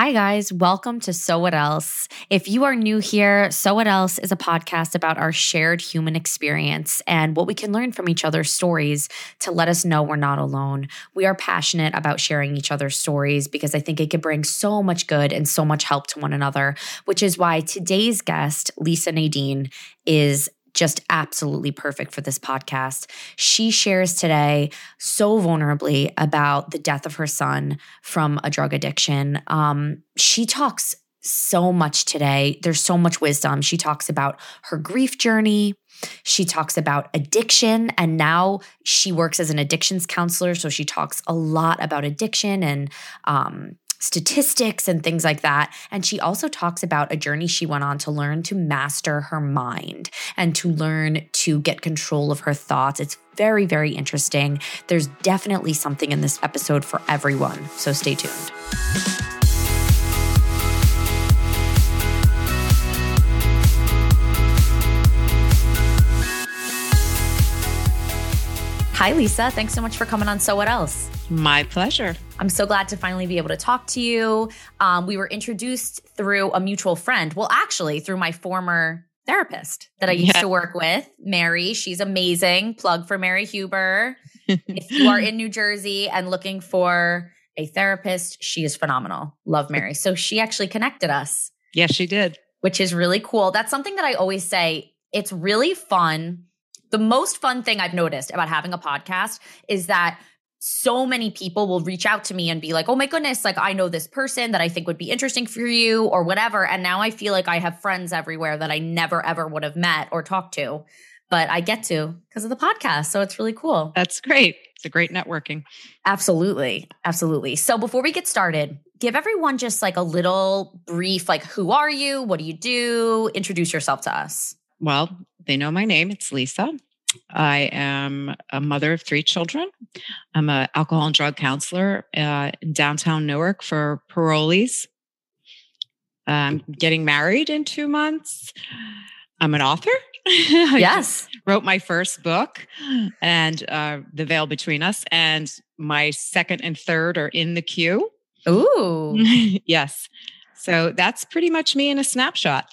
Hi, guys. Welcome to So What Else. If you are new here, So What Else is a podcast about our shared human experience and what we can learn from each other's stories to let us know we're not alone. We are passionate about sharing each other's stories because I think it could bring so much good and so much help to one another, which is why today's guest, Lisa Nadine, is just absolutely perfect for this podcast. She shares today so vulnerably about the death of her son from a drug addiction. Um, she talks so much today. There's so much wisdom. She talks about her grief journey. She talks about addiction, and now she works as an addictions counselor. So she talks a lot about addiction and um, statistics and things like that. And she also talks about a journey she went on to learn to master her mind and to learn to get control of her thoughts. It's very, very interesting. There's definitely something in this episode for everyone. So stay tuned. Hi, Lisa. Thanks so much for coming on So What Else? My pleasure. I'm so glad to finally be able to talk to you. Um, we were introduced through a mutual friend. Well, actually, through my former therapist that I used yeah. to work with, Mary. She's amazing. Plug for Mary Huber. if you are in New Jersey and looking for a therapist, she is phenomenal. Love Mary. So she actually connected us. Yes, she did. Which is really cool. That's something that I always say. It's really fun. The most fun thing I've noticed about having a podcast is that so many people will reach out to me and be like, oh my goodness, like I know this person that I think would be interesting for you or whatever. And now I feel like I have friends everywhere that I never ever would have met or talked to, but I get to because of the podcast. So it's really cool. That's great. It's a great networking. Absolutely. Absolutely. So before we get started, give everyone just like a little brief like, who are you? What do you do? Introduce yourself to us. Well, they know my name. It's Lisa. I am a mother of three children. I'm an alcohol and drug counselor uh, in downtown Newark for parolees. I'm getting married in two months. I'm an author. yes. wrote my first book and uh, The Veil Between Us, and my second and third are in the queue. Ooh. yes. So that's pretty much me in a snapshot.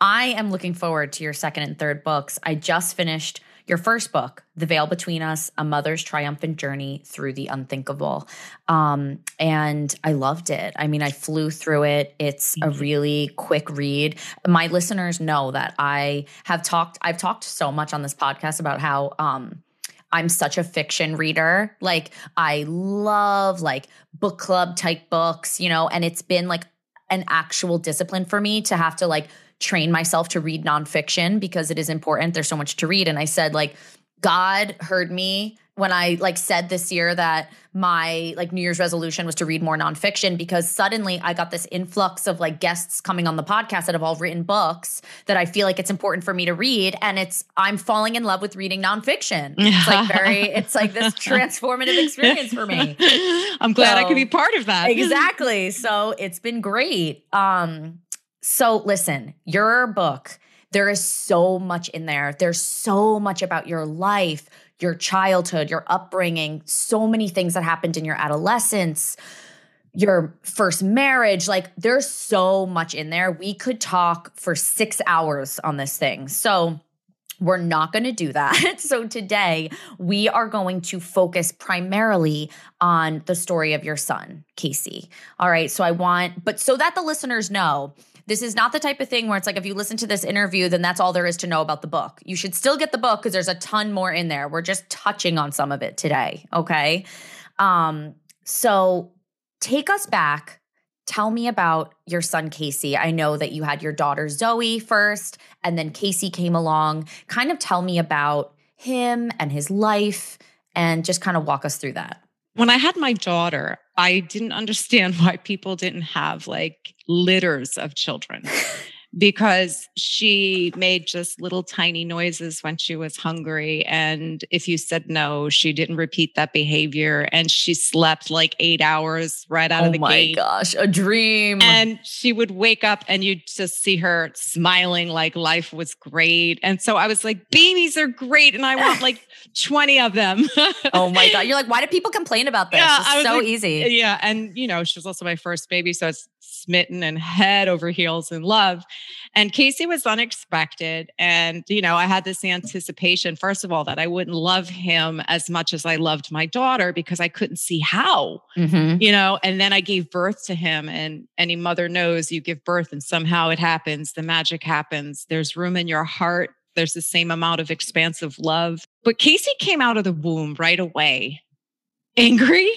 I am looking forward to your second and third books. I just finished your first book, The Veil Between Us A Mother's Triumphant Journey Through the Unthinkable. Um, and I loved it. I mean, I flew through it. It's a really quick read. My listeners know that I have talked, I've talked so much on this podcast about how, um, I'm such a fiction reader. Like I love like book club type books, you know, and it's been like an actual discipline for me to have to like train myself to read nonfiction because it is important. There's so much to read. And I said, like, God heard me when I like said this year that my like New Year's resolution was to read more nonfiction because suddenly I got this influx of like guests coming on the podcast that have all written books that I feel like it's important for me to read. And it's I'm falling in love with reading nonfiction. It's like very, it's like this transformative experience for me. I'm glad so, I could be part of that. exactly. So it's been great. Um, so, listen, your book, there is so much in there. There's so much about your life, your childhood, your upbringing, so many things that happened in your adolescence, your first marriage. Like, there's so much in there. We could talk for six hours on this thing. So, we're not going to do that. So, today we are going to focus primarily on the story of your son, Casey. All right. So, I want, but so that the listeners know, this is not the type of thing where it's like if you listen to this interview, then that's all there is to know about the book. You should still get the book because there's a ton more in there. We're just touching on some of it today. Okay. Um, so take us back. Tell me about your son, Casey. I know that you had your daughter, Zoe, first, and then Casey came along. Kind of tell me about him and his life and just kind of walk us through that. When I had my daughter, I didn't understand why people didn't have like litters of children because she made just little tiny noises when she was hungry. And if you said no, she didn't repeat that behavior. And she slept like eight hours right out oh of the gate. Oh my gosh, a dream. And she would wake up and you'd just see her smiling like life was great. And so I was like, babies are great. And I want like 20 of them. oh my God. You're like, why do people complain about this? Yeah, it's so like, easy. Yeah. And, you know, she was also my first baby. So it's smitten and head over heels in love. And Casey was unexpected. And, you know, I had this anticipation, first of all, that I wouldn't love him as much as I loved my daughter because I couldn't see how, mm-hmm. you know, and then I gave birth to him. And any mother knows you give birth and somehow it happens, the magic happens. There's room in your heart. There's the same amount of expansive love. But Casey came out of the womb right away angry.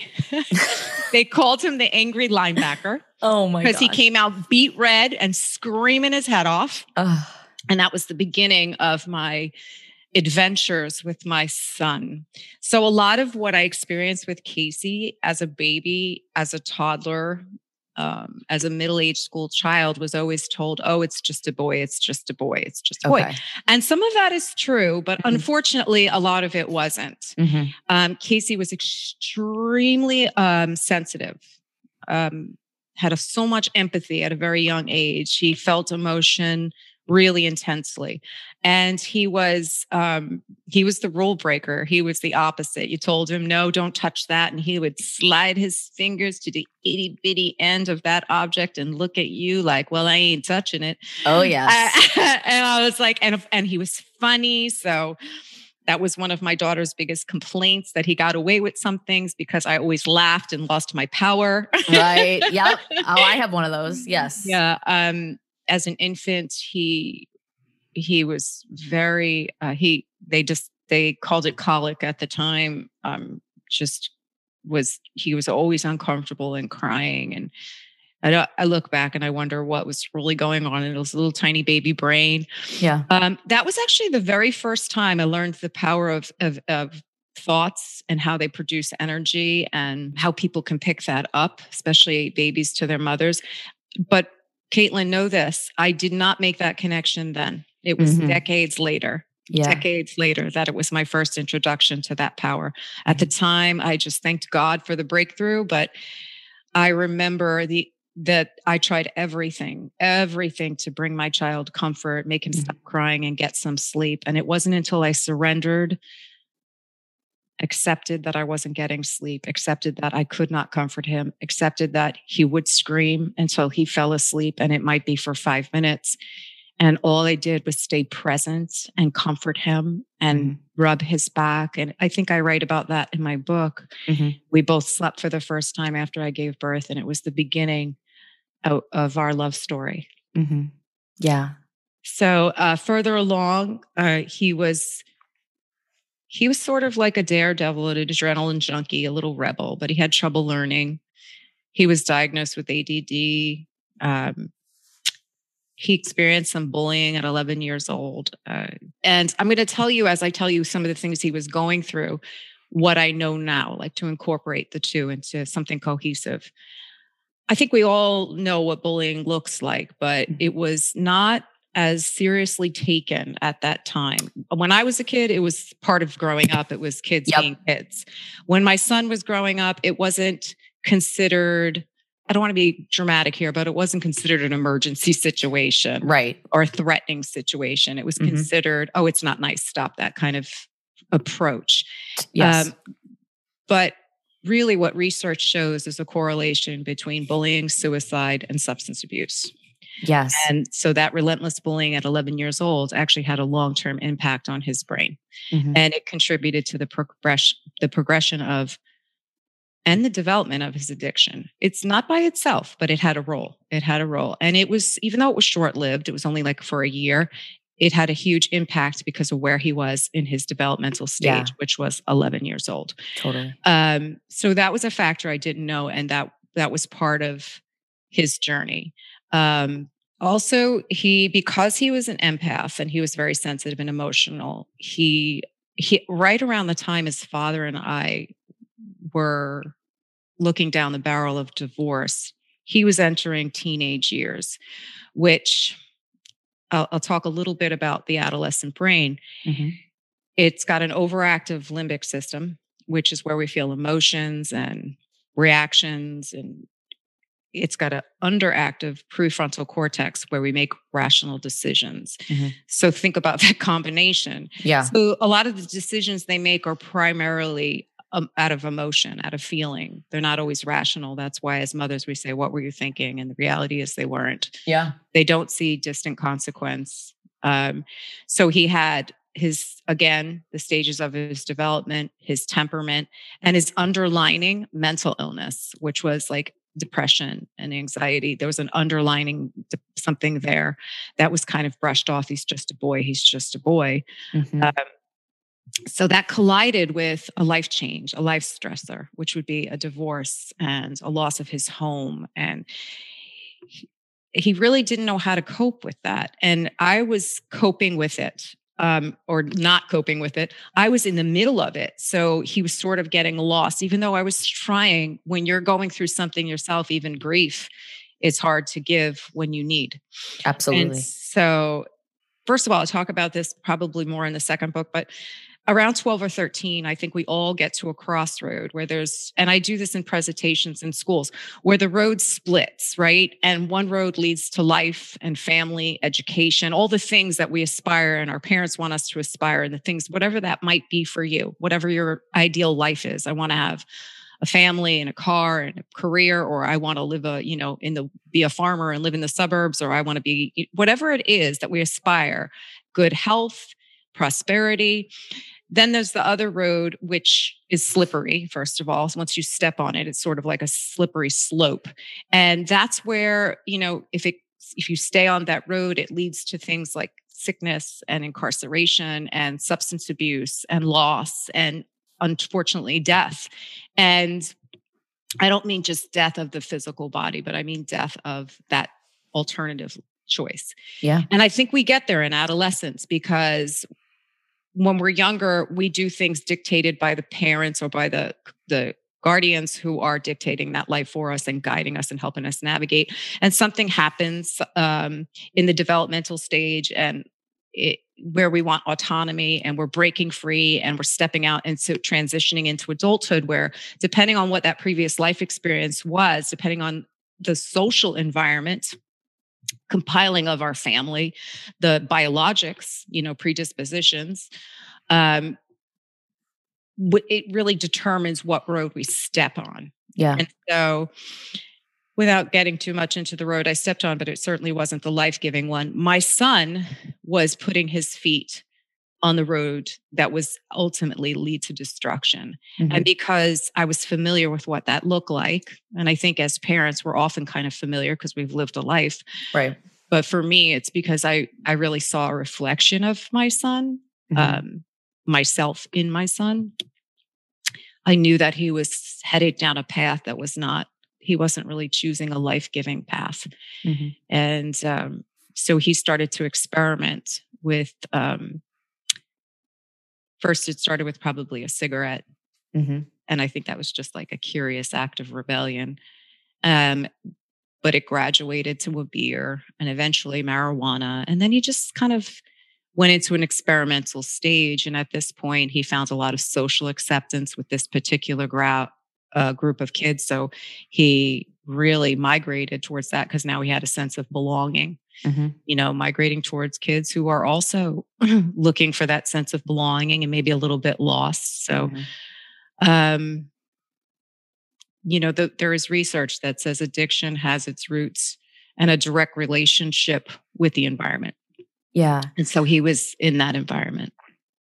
they called him the angry linebacker. Oh my Because he came out beet red and screaming his head off. Ugh. And that was the beginning of my adventures with my son. So a lot of what I experienced with Casey as a baby, as a toddler, um, as a middle-aged school child was always told oh it's just a boy it's just a boy it's just a boy okay. and some of that is true but mm-hmm. unfortunately a lot of it wasn't mm-hmm. um, casey was extremely um, sensitive um, had a, so much empathy at a very young age he felt emotion really intensely and he was um he was the rule breaker he was the opposite you told him no don't touch that and he would slide his fingers to the itty bitty end of that object and look at you like well i ain't touching it oh yes and i was like and and he was funny so that was one of my daughter's biggest complaints that he got away with some things because I always laughed and lost my power. right. Yep. Oh, I have one of those. Yes. Yeah. Um, as an infant, he he was very uh, he they just they called it colic at the time. Um, just was he was always uncomfortable and crying and I, I look back and I wonder what was really going on in his little tiny baby brain. Yeah. Um, that was actually the very first time I learned the power of, of, of thoughts and how they produce energy and how people can pick that up, especially babies to their mothers. But Caitlin, know this I did not make that connection then. It was mm-hmm. decades later. Yeah. Decades later, that it was my first introduction to that power. At the time, I just thanked God for the breakthrough. But I remember the that I tried everything, everything to bring my child comfort, make him mm-hmm. stop crying and get some sleep. And it wasn't until I surrendered accepted that I wasn't getting sleep, accepted that I could not comfort him, accepted that he would scream until he fell asleep and it might be for five minutes. And all I did was stay present and comfort him and mm-hmm. rub his back. And I think I write about that in my book. Mm-hmm. We both slept for the first time after I gave birth, and it was the beginning of, of our love story. Mm-hmm. Yeah. So uh, further along, uh, he was he was sort of like a daredevil, an adrenaline junkie, a little rebel, but he had trouble learning. He was diagnosed with ADD. Um, he experienced some bullying at 11 years old. Uh, and I'm going to tell you, as I tell you some of the things he was going through, what I know now, like to incorporate the two into something cohesive. I think we all know what bullying looks like, but mm-hmm. it was not as seriously taken at that time. When I was a kid, it was part of growing up. It was kids yep. being kids. When my son was growing up, it wasn't considered I don't want to be dramatic here, but it wasn't considered an emergency situation. Right. Or a threatening situation. It was mm-hmm. considered, oh, it's not nice. Stop that kind of approach. Yes. Um, but really, what research shows is a correlation between bullying, suicide, and substance abuse. Yes. And so that relentless bullying at 11 years old actually had a long-term impact on his brain. Mm-hmm. And it contributed to the progression the progression of and the development of his addiction. It's not by itself, but it had a role. It had a role. And it was even though it was short-lived, it was only like for a year, it had a huge impact because of where he was in his developmental stage, yeah. which was 11 years old. Totally. Um, so that was a factor I didn't know, and that that was part of his journey. Um, also, he because he was an empath and he was very sensitive and emotional. He he right around the time his father and I were looking down the barrel of divorce, he was entering teenage years, which I'll, I'll talk a little bit about the adolescent brain. Mm-hmm. It's got an overactive limbic system, which is where we feel emotions and reactions and it's got an underactive prefrontal cortex where we make rational decisions. Mm-hmm. So think about that combination. Yeah. So a lot of the decisions they make are primarily um, out of emotion, out of feeling. They're not always rational. That's why, as mothers, we say, What were you thinking? And the reality is they weren't. Yeah. They don't see distant consequence. Um, so he had his, again, the stages of his development, his temperament, and his underlining mental illness, which was like depression and anxiety. There was an underlining something there that was kind of brushed off. He's just a boy. He's just a boy. Mm-hmm. Um, so that collided with a life change, a life stressor, which would be a divorce and a loss of his home. And he, he really didn't know how to cope with that. And I was coping with it um, or not coping with it. I was in the middle of it. So he was sort of getting lost, even though I was trying. When you're going through something yourself, even grief, it's hard to give when you need. Absolutely. And so, first of all, I'll talk about this probably more in the second book, but around 12 or 13 i think we all get to a crossroad where there's and i do this in presentations in schools where the road splits right? And one road leads to life and family education all the things that we aspire and our parents want us to aspire and the things whatever that might be for you whatever your ideal life is. I want to have a family and a car and a career or i want to live a you know in the be a farmer and live in the suburbs or i want to be whatever it is that we aspire good health prosperity then there's the other road, which is slippery, first of all. Once you step on it, it's sort of like a slippery slope. And that's where, you know, if it if you stay on that road, it leads to things like sickness and incarceration and substance abuse and loss and unfortunately death. And I don't mean just death of the physical body, but I mean death of that alternative choice. Yeah. And I think we get there in adolescence because when we're younger, we do things dictated by the parents or by the the guardians who are dictating that life for us and guiding us and helping us navigate. And something happens um, in the developmental stage and it, where we want autonomy and we're breaking free and we're stepping out into transitioning into adulthood, where depending on what that previous life experience was, depending on the social environment compiling of our family, the biologics, you know, predispositions, um, it really determines what road we step on. Yeah. And so, without getting too much into the road I stepped on, but it certainly wasn't the life giving one, my son was putting his feet on the road that was ultimately lead to destruction. Mm-hmm. And because I was familiar with what that looked like, and I think as parents, we're often kind of familiar because we've lived a life. Right. But for me, it's because I I really saw a reflection of my son, mm-hmm. um, myself in my son. I knew that he was headed down a path that was not, he wasn't really choosing a life giving path. Mm-hmm. And um, so he started to experiment with um, first it started with probably a cigarette. Mm-hmm. and i think that was just like a curious act of rebellion. Um, but it graduated to a beer and eventually marijuana. And then he just kind of went into an experimental stage. And at this point he found a lot of social acceptance with this particular gra- uh, group of kids so he really migrated towards that because now he had a sense of belonging mm-hmm. you know, migrating towards kids who are also looking for that sense of belonging and maybe a little bit lost. So, mm-hmm. um, you know, the, there is research that says addiction has its roots and a direct relationship with the environment. Yeah. And so he was in that environment.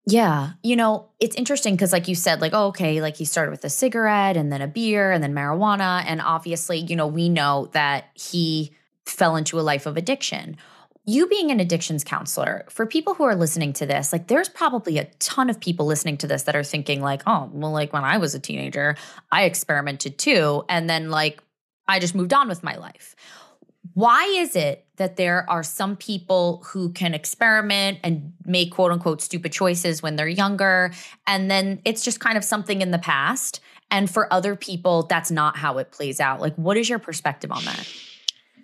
Yeah. You know, it's interesting because, like you said, like, oh, okay, like he started with a cigarette and then a beer and then marijuana. And obviously, you know, we know that he fell into a life of addiction. You being an addictions counselor, for people who are listening to this, like there's probably a ton of people listening to this that are thinking, like, oh, well, like when I was a teenager, I experimented too. And then, like, I just moved on with my life. Why is it that there are some people who can experiment and make quote unquote stupid choices when they're younger? And then it's just kind of something in the past. And for other people, that's not how it plays out. Like, what is your perspective on that?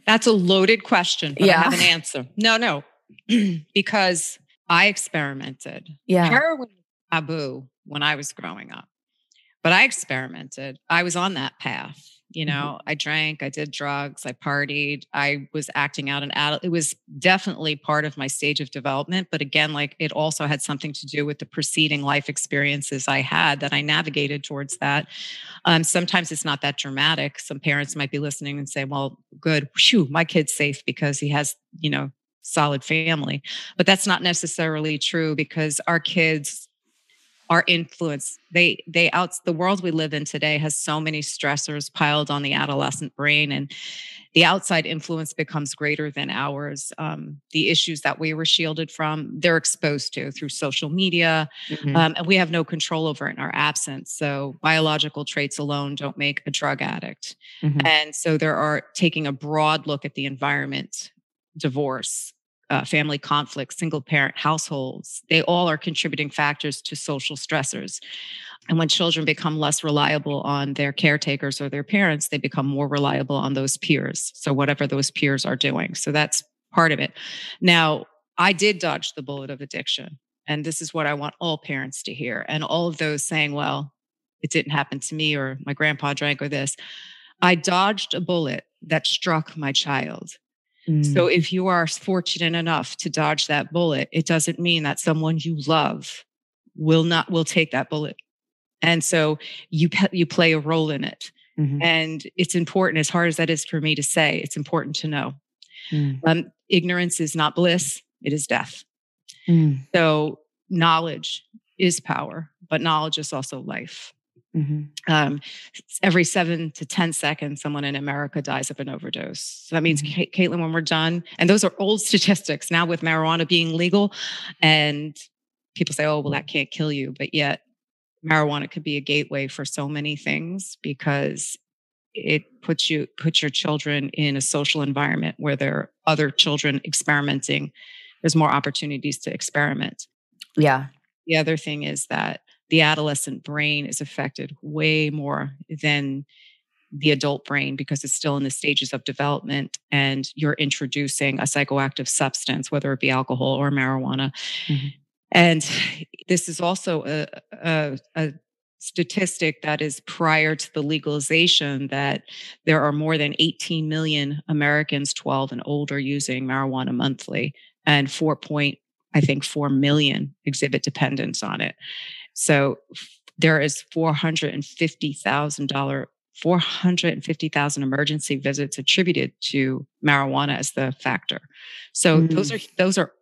That's a loaded question, but yeah. I have an answer. No, no, because I experimented. Yeah. Heroin taboo when I was growing up, but I experimented. I was on that path. You mm-hmm. know, mm-hmm. I drank, I did drugs, I partied, I was acting out and adult. It was definitely part of my stage of development. But again, like it also had something to do with the preceding life experiences I had that I navigated towards that. Um, sometimes it's not that dramatic. Some parents might be listening and say, well, good, whew, my kid's safe because he has, you know, solid family. But that's not necessarily true because our kids our influence they they out the world we live in today has so many stressors piled on the adolescent brain and the outside influence becomes greater than ours um, the issues that we were shielded from they're exposed to through social media mm-hmm. um, and we have no control over it in our absence so biological traits alone don't make a drug addict mm-hmm. and so there are taking a broad look at the environment divorce uh, family conflicts, single parent households, they all are contributing factors to social stressors. And when children become less reliable on their caretakers or their parents, they become more reliable on those peers. So, whatever those peers are doing. So, that's part of it. Now, I did dodge the bullet of addiction. And this is what I want all parents to hear. And all of those saying, well, it didn't happen to me or my grandpa drank or this. I dodged a bullet that struck my child. So mm. if you are fortunate enough to dodge that bullet, it doesn't mean that someone you love will not will take that bullet. And so you you play a role in it. Mm-hmm. And it's important as hard as that is for me to say, it's important to know. Mm. Um, ignorance is not bliss, it is death. Mm. So knowledge is power, but knowledge is also life. Mm-hmm. Um, every seven to 10 seconds, someone in America dies of an overdose. So that means, mm-hmm. Caitlin, when we're done, and those are old statistics now with marijuana being legal, and people say, oh, well, that can't kill you. But yet, marijuana could be a gateway for so many things because it puts you puts your children in a social environment where there are other children experimenting there's more opportunities to experiment yeah the other thing is that the adolescent brain is affected way more than the adult brain because it's still in the stages of development and you're introducing a psychoactive substance, whether it be alcohol or marijuana. Mm-hmm. And this is also a, a, a statistic that is prior to the legalization that there are more than 18 million Americans 12 and older using marijuana monthly and 4 point I think 4 million exhibit dependence on it. So there is $450,000 450,000 emergency visits attributed to marijuana as the factor. So mm. those are those are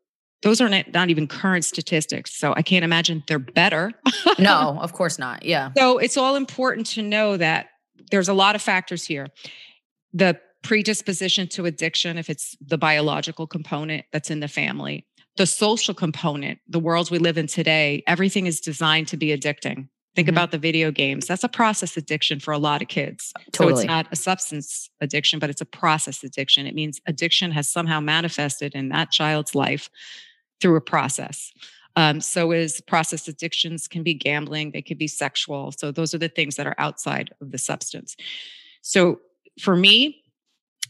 those are not, not even current statistics. So I can't imagine they're better. no, of course not. Yeah. So it's all important to know that there's a lot of factors here. The predisposition to addiction, if it's the biological component that's in the family, the social component, the worlds we live in today, everything is designed to be addicting. Think mm-hmm. about the video games. That's a process addiction for a lot of kids. Totally. So it's not a substance addiction, but it's a process addiction. It means addiction has somehow manifested in that child's life through a process. Um, so is process addictions can be gambling, they could be sexual. So those are the things that are outside of the substance. So for me,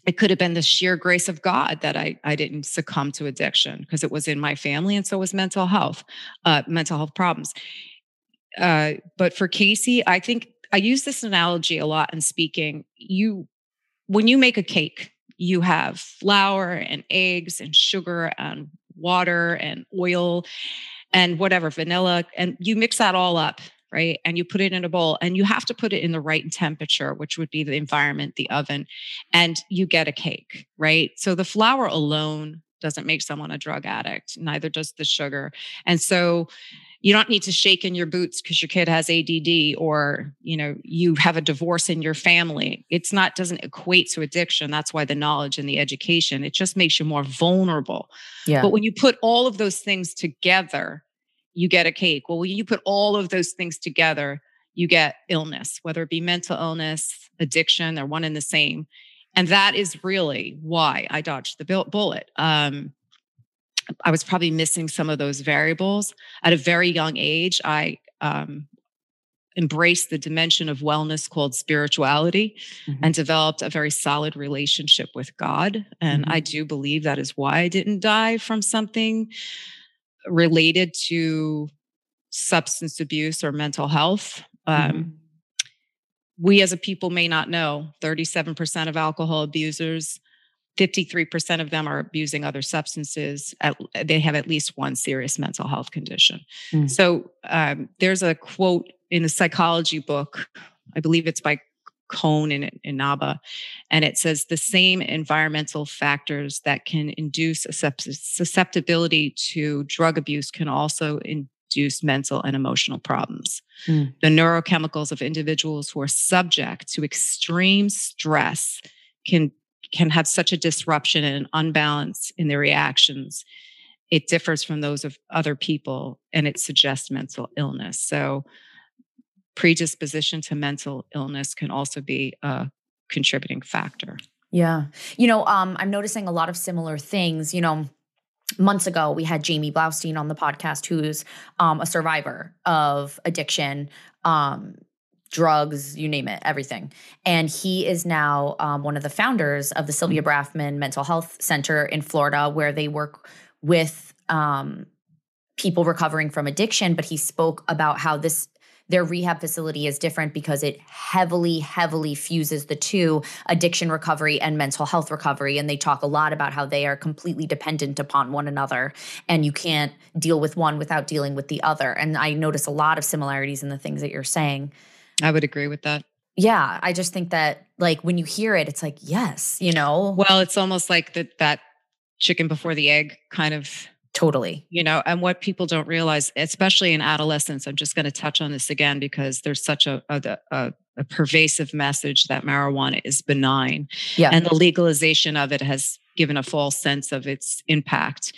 it could have been the sheer grace of God that I, I didn't succumb to addiction because it was in my family and so was mental health, uh, mental health problems. Uh, but for Casey, I think I use this analogy a lot in speaking. You, when you make a cake, you have flour and eggs and sugar and water and oil and whatever, vanilla, and you mix that all up right? And you put it in a bowl and you have to put it in the right temperature, which would be the environment, the oven, and you get a cake, right? So the flour alone doesn't make someone a drug addict, neither does the sugar. And so you don't need to shake in your boots because your kid has ADD or, you know, you have a divorce in your family. It's not doesn't equate to addiction. That's why the knowledge and the education, it just makes you more vulnerable. Yeah. But when you put all of those things together, you get a cake. Well, when you put all of those things together, you get illness, whether it be mental illness, addiction, they're one and the same. And that is really why I dodged the bullet. Um, I was probably missing some of those variables. At a very young age, I um, embraced the dimension of wellness called spirituality mm-hmm. and developed a very solid relationship with God. And mm-hmm. I do believe that is why I didn't die from something related to substance abuse or mental health. Um, mm-hmm. we as a people may not know 37% of alcohol abusers 53% of them are abusing other substances at, they have at least one serious mental health condition mm. so um, there's a quote in a psychology book i believe it's by Cohen in Inaba. And it says the same environmental factors that can induce a susceptibility to drug abuse can also induce mental and emotional problems. Mm. The neurochemicals of individuals who are subject to extreme stress can can have such a disruption and an unbalance in their reactions it differs from those of other people and it suggests mental illness so predisposition to mental illness can also be a contributing factor. Yeah. You know, um, I'm noticing a lot of similar things. You know, months ago, we had Jamie Blaustein on the podcast, who's um, a survivor of addiction, um, drugs, you name it, everything. And he is now um, one of the founders of the Sylvia Brafman Mental Health Center in Florida, where they work with um, people recovering from addiction. But he spoke about how this their rehab facility is different because it heavily, heavily fuses the two addiction recovery and mental health recovery. And they talk a lot about how they are completely dependent upon one another and you can't deal with one without dealing with the other. And I notice a lot of similarities in the things that you're saying. I would agree with that. Yeah, I just think that like when you hear it, it's like, yes, you know. Well, it's almost like that that chicken before the egg kind of Totally. You know, and what people don't realize, especially in adolescence, I'm just going to touch on this again because there's such a, a, a, a pervasive message that marijuana is benign. Yeah. And the legalization of it has given a false sense of its impact.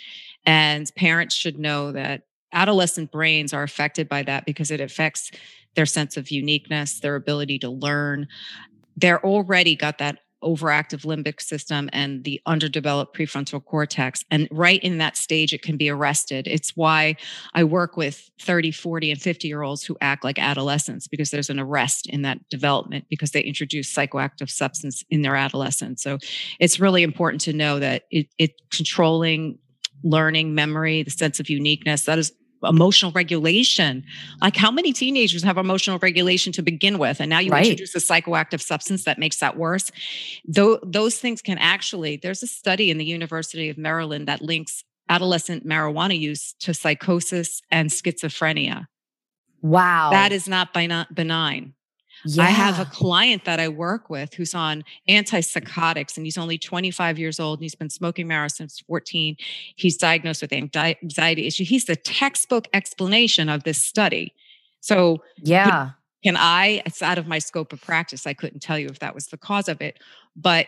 And parents should know that adolescent brains are affected by that because it affects their sense of uniqueness, their ability to learn. They're already got that overactive limbic system and the underdeveloped prefrontal cortex. And right in that stage, it can be arrested. It's why I work with 30, 40, and 50 year olds who act like adolescents because there's an arrest in that development because they introduce psychoactive substance in their adolescence. So it's really important to know that it, it controlling learning, memory, the sense of uniqueness, that is emotional regulation. Like how many teenagers have emotional regulation to begin with? And now you right. introduce a psychoactive substance that makes that worse. Though those things can actually, there's a study in the University of Maryland that links adolescent marijuana use to psychosis and schizophrenia. Wow. That is not benign. Yeah. I have a client that I work with who's on antipsychotics and he's only 25 years old and he's been smoking marijuana since 14. He's diagnosed with anxiety issue. He's the textbook explanation of this study. So, yeah. Can I, it's out of my scope of practice. I couldn't tell you if that was the cause of it, but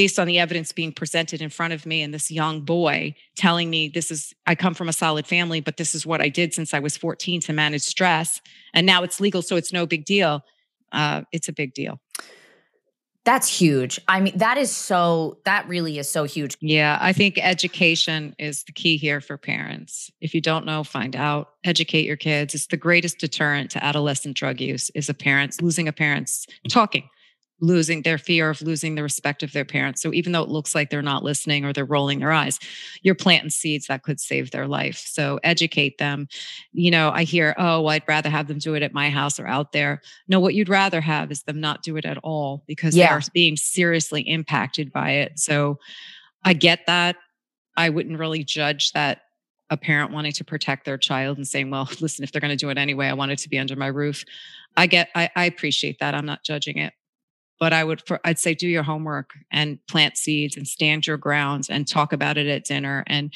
based on the evidence being presented in front of me and this young boy telling me this is i come from a solid family but this is what i did since i was 14 to manage stress and now it's legal so it's no big deal. Uh, it's a big deal. That's huge. I mean that is so that really is so huge. Yeah i think education is the key here for parents. If you don't know find out. Educate your kids. It's the greatest deterrent to adolescent drug use is a parents losing a parent's talking losing their fear of losing the respect of their parents. So even though it looks like they're not listening or they're rolling their eyes, you're planting seeds that could save their life. So educate them. You know, I hear, oh, I'd rather have them do it at my house or out there. No, what you'd rather have is them not do it at all because yeah. they are being seriously impacted by it. So I get that. I wouldn't really judge that a parent wanting to protect their child and saying, well, listen, if they're going to do it anyway, I want it to be under my roof. I get, I, I appreciate that. I'm not judging it but I would, for, I'd say, do your homework and plant seeds and stand your grounds and talk about it at dinner and,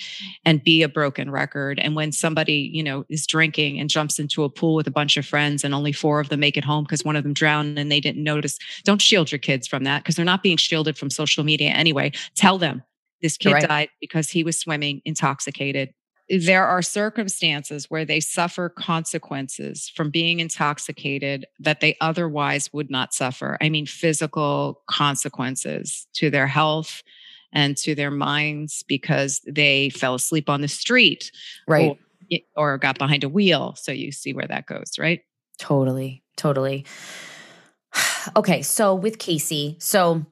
and be a broken record. And when somebody, you know, is drinking and jumps into a pool with a bunch of friends and only four of them make it home because one of them drowned and they didn't notice, don't shield your kids from that because they're not being shielded from social media anyway. Tell them this kid right. died because he was swimming intoxicated there are circumstances where they suffer consequences from being intoxicated that they otherwise would not suffer. I mean, physical consequences to their health and to their minds because they fell asleep on the street. Right. Or, or got behind a wheel. So you see where that goes, right? Totally. Totally. okay. So with Casey, so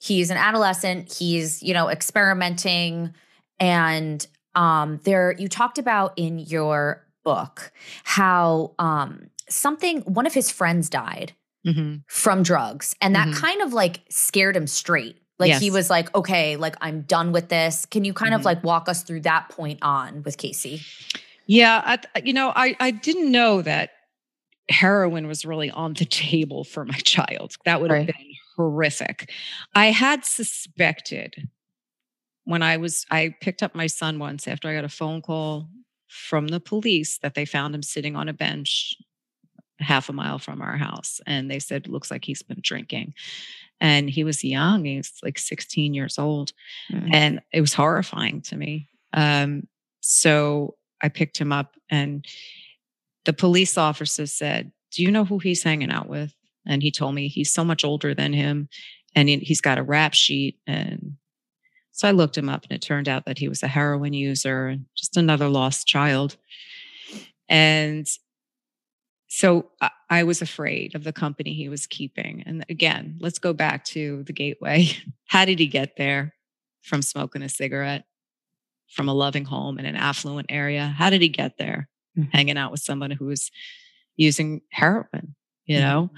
he's an adolescent, he's, you know, experimenting and um, there you talked about in your book how um, something one of his friends died mm-hmm. from drugs. And that mm-hmm. kind of like scared him straight. Like yes. he was like, okay, like I'm done with this. Can you kind mm-hmm. of like walk us through that point on with Casey? Yeah, I, you know, I I didn't know that heroin was really on the table for my child. That would have right. been horrific. I had suspected when I was I picked up my son once after I got a phone call from the police that they found him sitting on a bench half a mile from our house and they said looks like he's been drinking. And he was young he was like 16 years old mm. and it was horrifying to me. Um, so i picked him up and the police officer said do you know who he's hanging out with? And he told me he's so much older than him and he's got a rap sheet and so i looked him up and it turned out that he was a heroin user and just another lost child and so I was afraid of the company he was keeping. And again, let's go back to the gateway. How did he get there from smoking a cigarette from a loving home in an affluent area? How did he get there mm-hmm. hanging out with someone who was using heroin, you mm-hmm. know?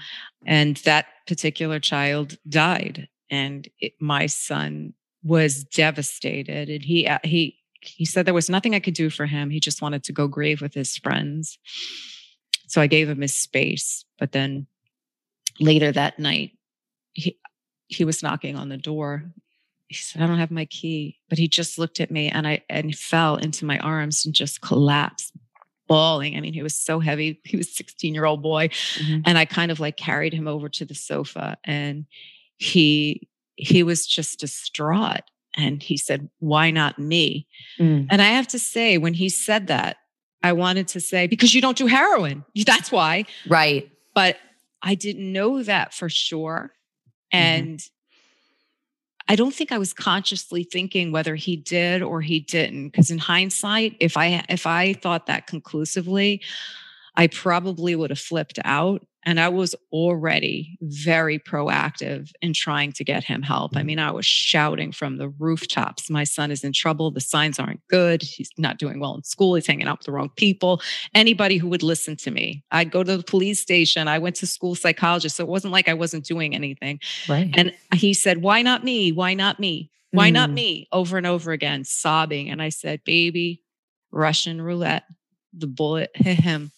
And that particular child died. And it, my son was devastated. And he, uh, he, he said there was nothing I could do for him. He just wanted to go grieve with his friends. So I gave him his space. But then later that night, he, he was knocking on the door. He said, I don't have my key. But he just looked at me and I and fell into my arms and just collapsed, bawling. I mean, he was so heavy. He was 16 year old boy. Mm-hmm. And I kind of like carried him over to the sofa and he he was just distraught. And he said, Why not me? Mm. And I have to say, when he said that, I wanted to say, because you don't do heroin. That's why. Right. But I didn't know that for sure. Mm-hmm. And mm-hmm. I don't think I was consciously thinking whether he did or he didn't. Because in hindsight, if I if I thought that conclusively, I probably would have flipped out and I was already very proactive in trying to get him help. I mean, I was shouting from the rooftops, my son is in trouble. The signs aren't good. He's not doing well in school. He's hanging out with the wrong people. Anybody who would listen to me. I'd go to the police station. I went to school psychologist. So it wasn't like I wasn't doing anything. Right. And he said, Why not me? Why not me? Why mm. not me? Over and over again, sobbing. And I said, Baby, Russian roulette. The bullet hit him.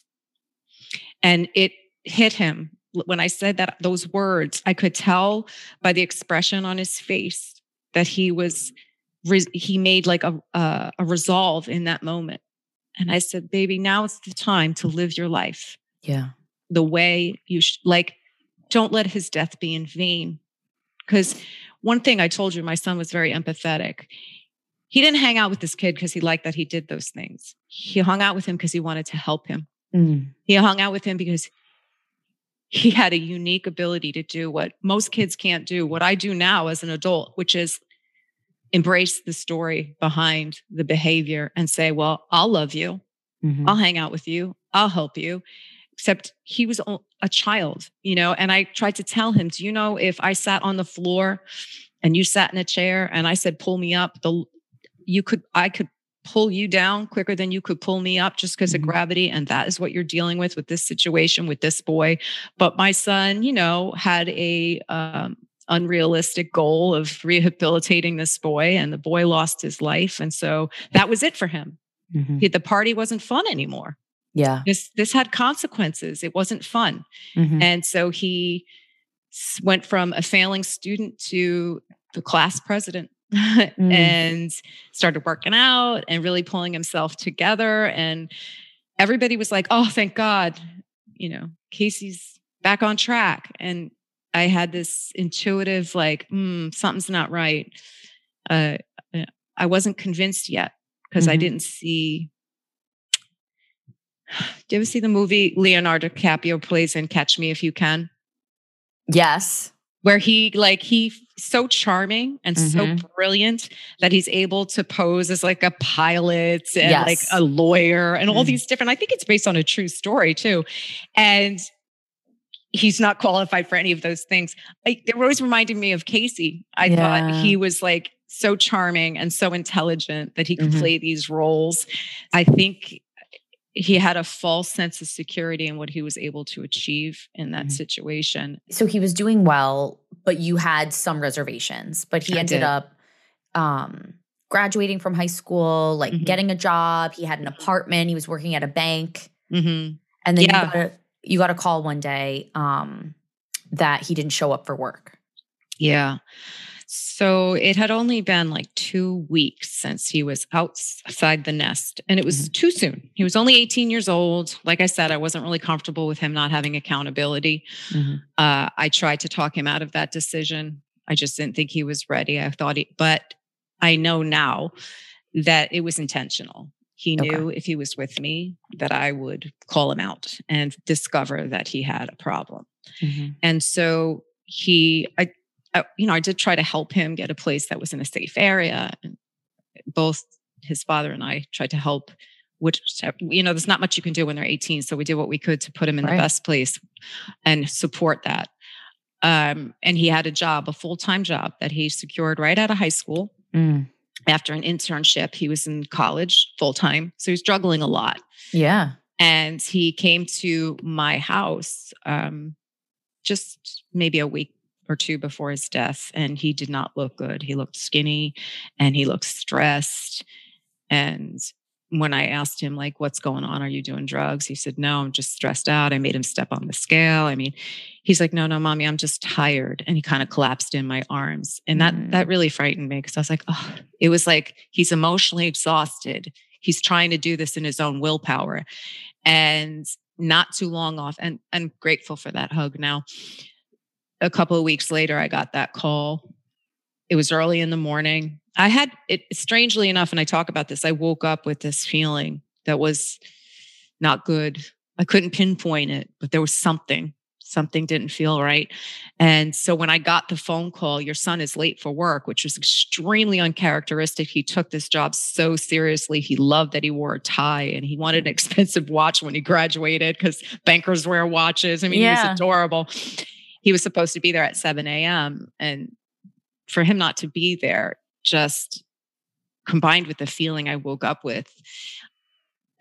And it hit him when I said that those words. I could tell by the expression on his face that he was he made like a a, a resolve in that moment. And I said, "Baby, now it's the time to live your life." Yeah. The way you sh- like don't let his death be in vain. Cuz one thing I told you my son was very empathetic. He didn't hang out with this kid because he liked that he did those things. He hung out with him because he wanted to help him. Mm. He hung out with him because he had a unique ability to do what most kids can't do, what I do now as an adult, which is embrace the story behind the behavior and say, well, I'll love you. Mm-hmm. I'll hang out with you. I'll help you. Except he was a child, you know, and I tried to tell him, do you know if I sat on the floor and you sat in a chair and I said, pull me up, the you could I could pull you down quicker than you could pull me up just because mm-hmm. of gravity. And that is what you're dealing with with this situation with this boy. But my son, you know, had a um, unrealistic goal of rehabilitating this boy, and the boy lost his life. And so that was it for him. Mm-hmm. He, the party wasn't fun anymore. Yeah. This this had consequences. It wasn't fun. Mm-hmm. And so he went from a failing student to the class president mm. and started working out and really pulling himself together. And everybody was like, oh, thank God, you know, Casey's back on track. And I had this intuitive, like, mm, something's not right. Uh, uh I wasn't convinced yet because mm-hmm. I didn't see. Do you ever see the movie Leonardo DiCaprio plays in Catch Me If You Can? Yes where he like he so charming and mm-hmm. so brilliant that he's able to pose as like a pilot and yes. like a lawyer and all mm. these different i think it's based on a true story too and he's not qualified for any of those things I, they were always reminding me of casey i yeah. thought he was like so charming and so intelligent that he could mm-hmm. play these roles i think he had a false sense of security in what he was able to achieve in that Mhm. situation. So he was doing well, but you had some reservations. But he I ended did. up um, graduating from high school, like Mhm. getting a job. He had an apartment. He was working at a bank, hmm and then Yeah. you, got a, you got a call one day um, that he didn't show up for work. Yeah. So it had only been like two weeks since he was outside the nest, and it was mm-hmm. too soon. He was only 18 years old. Like I said, I wasn't really comfortable with him not having accountability. Mm-hmm. Uh, I tried to talk him out of that decision. I just didn't think he was ready. I thought he, but I know now that it was intentional. He Okay. knew if he was with me that I would call him out and discover that he had a problem. Mm-hmm. And so he, I, I, you know, I did try to help him get a place that was in a safe area. And both his father and I tried to help. Which you know, there's not much you can do when they're 18, so we did what we could to put him in Right. the best place and support that. Um, and he had a job, a full time job that he secured right out of high school Mm. after an internship. He was in college full time, so he was struggling a lot Yeah. and he came to my house um, just maybe a week or two before his death and he did not look good. He looked skinny and he looked stressed. And when i asked him like what's going on? Are you doing drugs? he said no i'm just stressed out. I made him step on the scale. I mean he's like no no mommy i'm just tired. And he kind of collapsed in my arms. And that Mm. that really frightened me because i was like oh it was like he's emotionally exhausted. He's trying to do this in his own willpower. And not too long off and i'm grateful for that hug now a couple of weeks later i got that call. It was early in the morning. I had it strangely enough and i talk about this i woke up with this feeling that was not good. I couldn't pinpoint it but there was something something didn't feel right. And so when i got the phone call your son is late for work which was extremely uncharacteristic. He took this job so seriously. He loved that he wore a tie and he wanted an expensive watch when he graduated because bankers wear watches. I mean he was adorable he was supposed to be there at 7 a.m and for him not to be there just combined with the feeling i woke up with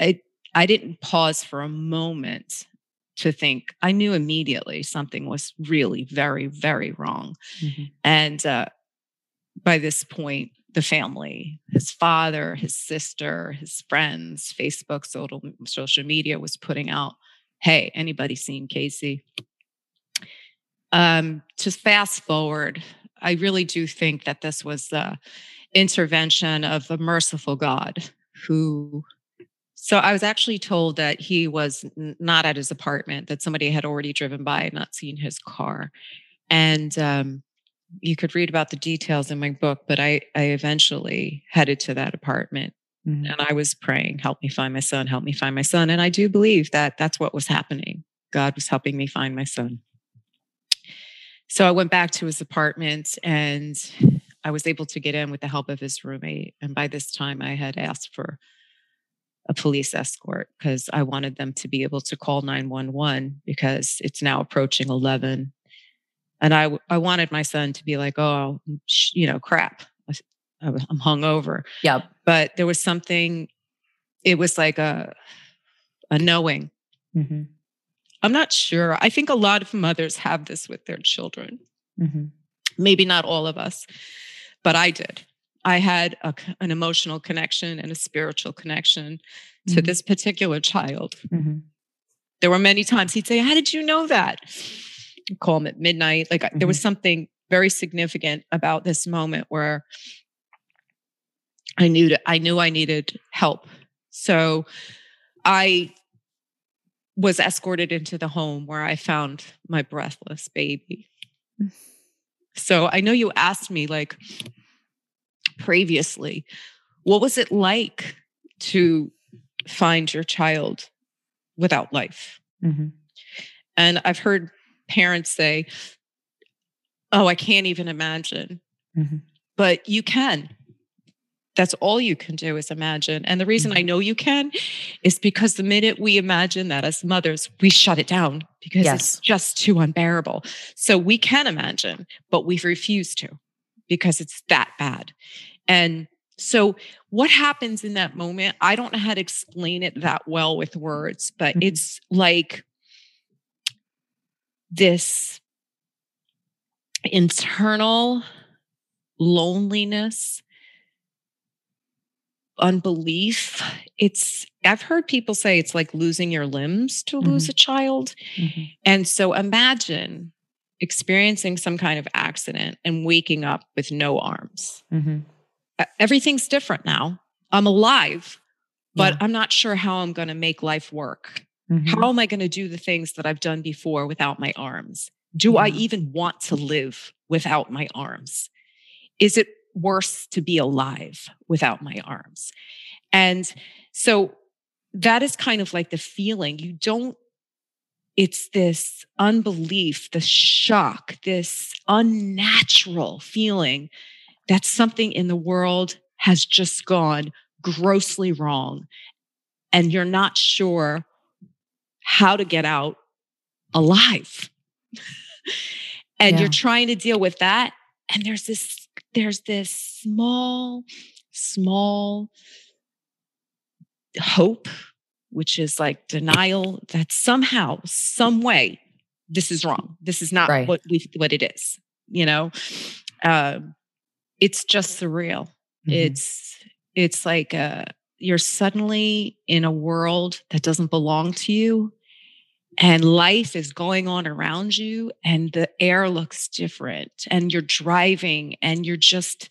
i i didn't pause for a moment to think. I knew immediately something was really very very wrong. And uh, by this point, the family, his father, his sister, his friends, Facebook, social, social media was putting out, hey, anybody seen Casey? Um, to fast forward, I really do think that this was the intervention of a merciful God who. So I was actually told that he was not at his apartment, that somebody had already driven by and not seen his car. And um, you could read about the details in my book, but I, I eventually headed to that apartment Mhm. and I was praying, help me find my son, help me find my son. And I do believe that that's what was happening. God was helping me find my son. So I went back to his apartment and I was able to get in with the help of his roommate. And by this time, I had asked for a police escort because I wanted them to be able to call 911 because it's now approaching 11 and I, I wanted my son to be like, oh, sh- you know, crap, I s- I was- I'm hungover. Yep. But there was something. It was like a a knowing. Mhm. I'm not sure. I think a lot of mothers have this with their children. Mhm. Maybe not all of us, but I did. I had a an emotional connection and a spiritual connection to Mhm. this particular child. Mhm. There were many times he'd say, How did you know that? I'd call him at midnight. Like there was something very significant about this moment where I knew that I knew I needed help. So I was escorted into the home where I found my breathless baby. So I know you asked me like previously, what was it like to find your child without life? Mhm. And I've heard parents say, Oh, I can't even imagine. Mhm. But you can. That's all you can do is imagine. And the reason I know you can is because the minute we imagine that as mothers, we shut it down because Yes. it's just too unbearable. So we can imagine, but we refuse to because it's that bad. And So, what happens in that moment? I don't know how to explain it that well with words, but mm-hmm. it's like this internal loneliness, unbelief. It's, I've heard people say it's like losing your limbs to mm-hmm. lose a child. Mm-hmm. And so imagine experiencing some kind of accident and waking up with no arms. Mm-hmm. Everything's different now. I'm alive, but yeah. I'm not sure how I'm going to make life work. Mm-hmm. How am I going to do the things that I've done before without my arms? Do. I even want to live without my arms? Is it worse to be alive without my arms? And so that is kind of like the feeling. You don't, it's this unbelief, the shock, this unnatural feeling that something in the world has just gone grossly wrong. And you're not sure how to get out alive. and yeah. you're trying to deal with that. And there's this, there's this small, small hope, which is like denial that somehow, some way, this is wrong. This is not right. what we what it is. You know, um, it's just surreal. Mm-hmm. It's it's like uh, you're suddenly in a world that doesn't belong to you and life is going on around you and the air looks different and you're driving and you're just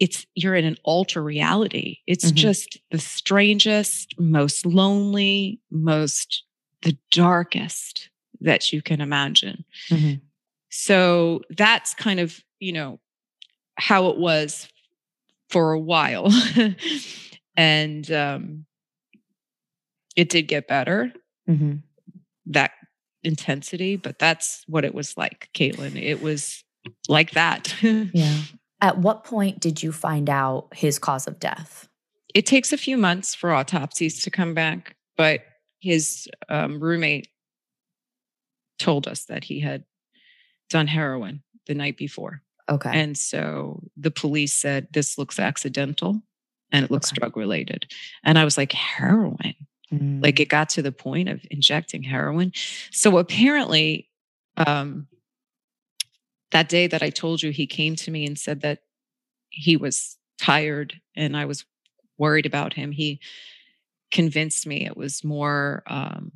it's you're in an alter reality it's mm-hmm. just the strangest most lonely most the darkest that you can imagine mm-hmm. so that's kind of you know how it was for a while and um it did get better mm-hmm. that intensity, but that's what it was like, Caitlin. It was like that. yeah. At what point did you find out his cause of death? It takes a few months for autopsies to come back, but his um, roommate told us that he had done heroin the night before. Okay. And so the police said, This looks accidental and it looks okay. drug related. And I was like, Heroin? Like mm. it got to the point of injecting heroin. So apparently, um, that day that I told you, he came to me and said that he was tired and I was worried about him. He convinced me it was more um,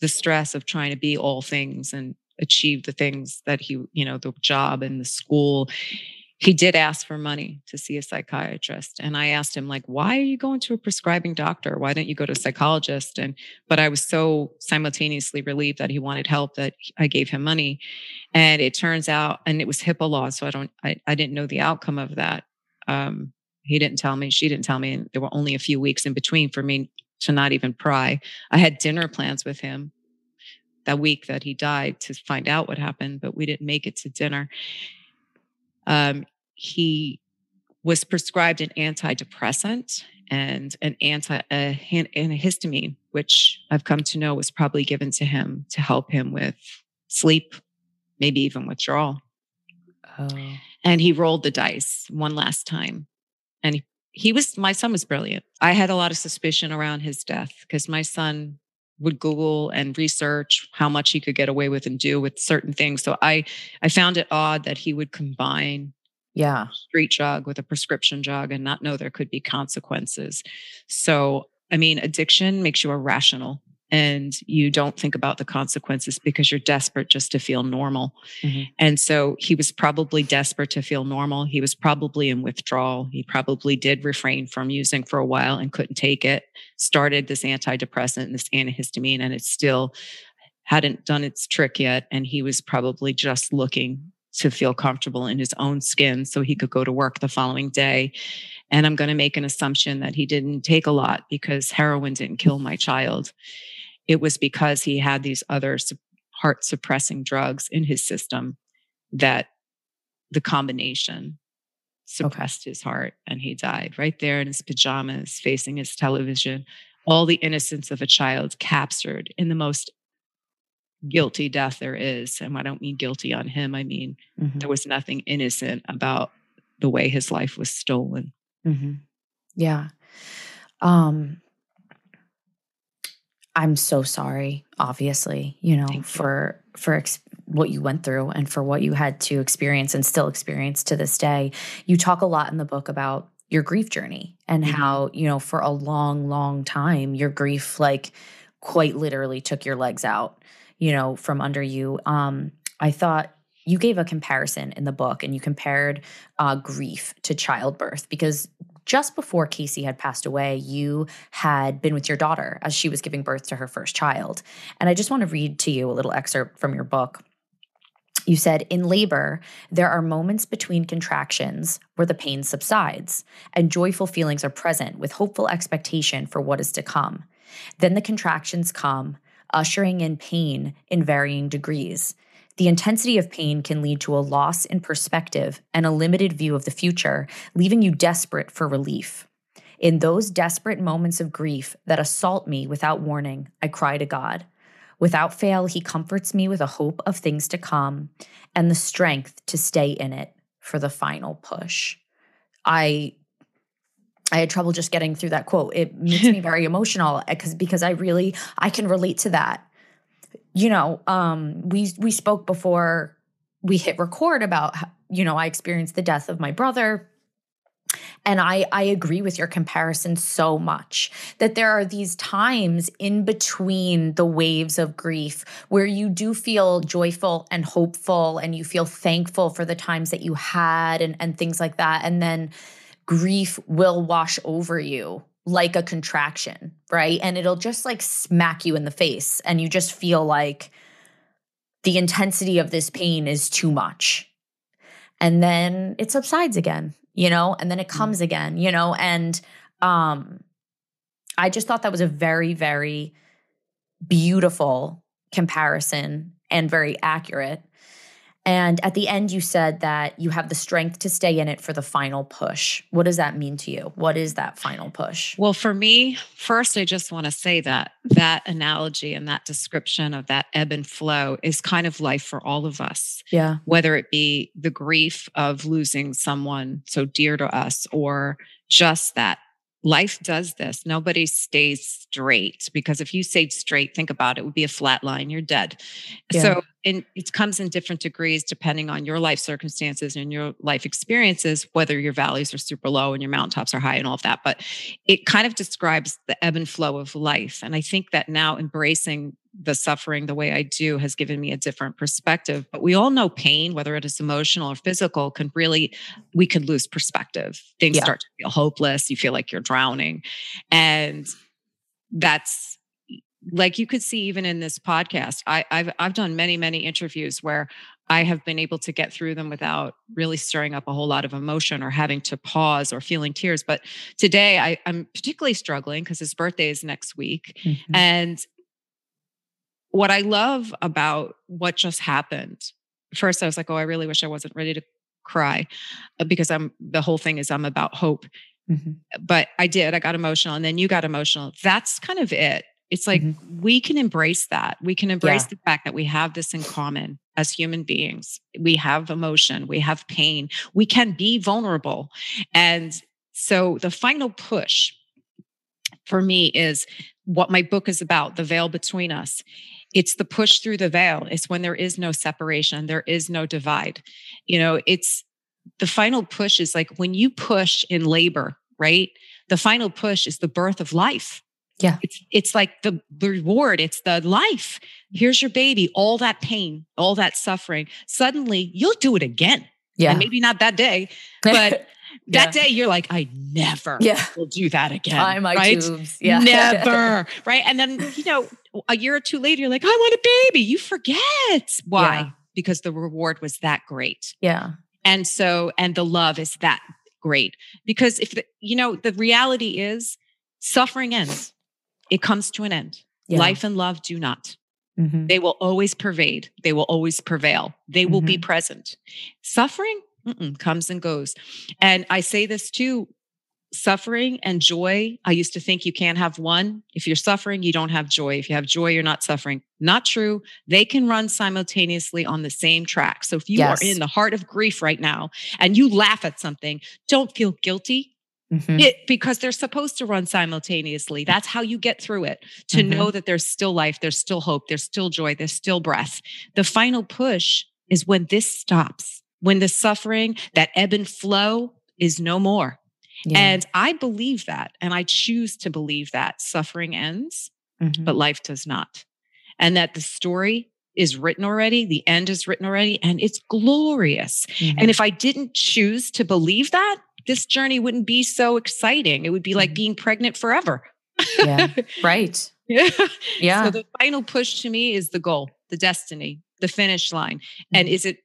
the stress of trying to be all things and achieve the things that he, you know, the job and the school he did ask for money to see a psychiatrist and i asked him like why are you going to a prescribing doctor? Why don't you go to a psychologist? And but i was so simultaneously relieved that he wanted help that i gave him money. And it turns out and it was HIPAA law so i don't i, I didn't know the outcome of that. Um, he didn't tell me she didn't tell me and there were only a few weeks in between for me to not even pry. I had dinner plans with him that week that he died to find out what happened but we didn't make it to dinner um, he was prescribed an antidepressant and an anti a, antihistamine, which I've come to know was probably given to him to help him with sleep, maybe even withdrawal. Oh. And he rolled the dice one last time. And he, he was, my son was brilliant. I had a lot of suspicion around his death because my son would google and research how much he could get away with and do with certain things. So i i found it odd that he would combine yeah. street drug with a prescription drug and not know there could be consequences. So i mean addiction makes you irrational and you don't think about the consequences because you're desperate just to feel normal. Mm-hmm. And so he was probably desperate to feel normal. He was probably in withdrawal. He probably did refrain from using for a while and couldn't take it. Started this antidepressant and this antihistamine, and it still hadn't done its trick yet. And he was probably just looking to feel comfortable in his own skin so he could go to work the following day. And I'm going to make an assumption that he didn't take a lot because heroin didn't kill my child it was because he had these other heart suppressing drugs in his system that the combination suppressed okay. his heart and he died right there in his pajamas facing his television all the innocence of a child captured in the most guilty death there is and i don't mean guilty on him i mean mm-hmm. there was nothing innocent about the way his life was stolen. Mm-hmm. Yeah. Um, I'm so sorry, obviously, you know, for for ex- what you went through and for what you had to experience and still experience to this day. You talk a lot in the book about your grief journey and mm-hmm. how, you know, for a long long time your grief like quite literally took your legs out, you know, from under you. Um I thought you gave a comparison in the book and you compared uh, grief to childbirth because just before Casey had passed away, you had been with your daughter as she was giving birth to her first child. And I just want to read to you a little excerpt from your book. You said, in labor, there are moments between contractions where the pain subsides and joyful feelings are present with hopeful expectation for what is to come. Then the contractions come, ushering in pain in varying degrees. The intensity of pain can lead to a loss in perspective and a limited view of the future, leaving you desperate for relief. In those desperate moments of grief that assault me without warning, I cry to God. Without fail, He comforts me with a hope of things to come and the strength to stay in it for the final push. I I had trouble just getting through that quote. It makes me very emotional because because I really I can relate to that you know, um, we we spoke before we hit record about you know I experienced the death of my brother. And I, I agree with your comparison so much that there are these times in between the waves of grief where you do feel joyful and hopeful and you feel thankful for the times that you had and, and things like that. And then grief will wash over you like a contraction, right? And it'll just like smack you in the face. And you just feel like the intensity of this pain is too much. And then it subsides again, you know, and then it mm. comes again, you know, and um I just thought that was a very, very beautiful comparison and very accurate. And at the end, you said that you have the strength to stay in it for the final push. What does that mean to you? What is that final push? Well, for me, first, I just want to say that that analogy and that description of that ebb and flow is kind of life for all of us. Yeah. Whether it be the grief of losing someone so dear to us or just that life does this. Nobody stays straight because if you stayed straight, think about it, it would be a flat line. You're dead. Yeah. So and it comes in different degrees depending on your life circumstances and your life experiences, whether your valleys are super low and your mountaintops are high and all of that. But it kind of describes the ebb and flow of life. And I think that now embracing the suffering the way I do has given me a different perspective. But we all know pain, whether it is emotional or physical, can really, we can lose perspective. Things yeah. start to feel hopeless. You feel like you're drowning. And that's like you could see even in this podcast. I, I've I've done many, many interviews where I have been able to get through them without really stirring up a whole lot of emotion or having to pause or feeling tears. But today I, am particularly struggling because his birthday is next week. Mm-hmm. And what I love about what just happened, first I was like, oh, I really wish I wasn't ready to cry uh, because I'm the whole thing is I'm about hope. Mm-hmm. But I did, I got emotional and then you got emotional. That's kind of it. It's like mm-hmm. we can embrace that. We can embrace yeah. the fact that we have this in common as human beings. We have emotion, we have pain, we can be vulnerable. And so the final push for me is what my book is about the veil between us. It's the push through the veil. It's when there is no separation, there is no divide. You know, it's the final push is like when you push in labor, right? The final push is the birth of life. Yeah. It's it's like the reward, it's the life. Here's your baby, all that pain, all that suffering. Suddenly you'll do it again. Yeah. And maybe not that day, but that day you're like, I never yeah. will do that again. Tie my right? tubes. Yeah. Never. right. And then, you know, a year or two later, you're like, I want a baby. You forget. Why? Yeah. Because the reward was that great. Yeah. And so, and the love is that great. Because if the, you know, the reality is suffering ends, it comes to an end. Yeah. Life and love do not. Mm-hmm. They will always pervade. They will always prevail. They will mm-hmm. be present. Suffering comes and goes. And I say this too suffering and joy, I used to think you can't have one. If you're suffering, you don't have joy. If you have joy, you're not suffering. Not true. They can run simultaneously on the same track. So if you yes. are in the heart of grief right now and you laugh at something, don't feel guilty. Mm-hmm. It, because they're supposed to run simultaneously. That's how you get through it to mm-hmm. know that there's still life, there's still hope, there's still joy, there's still breath. The final push is when this stops, when the suffering, that ebb and flow is no more. Yeah. And I believe that. And I choose to believe that suffering ends, mm-hmm. but life does not. And that the story is written already, the end is written already, and it's glorious. Mm-hmm. And if I didn't choose to believe that, this journey wouldn't be so exciting. It would be like mm-hmm. being pregnant forever. yeah. Right. Yeah. Yeah. So the final push to me is the goal, the destiny, the finish line. And mm-hmm. is it,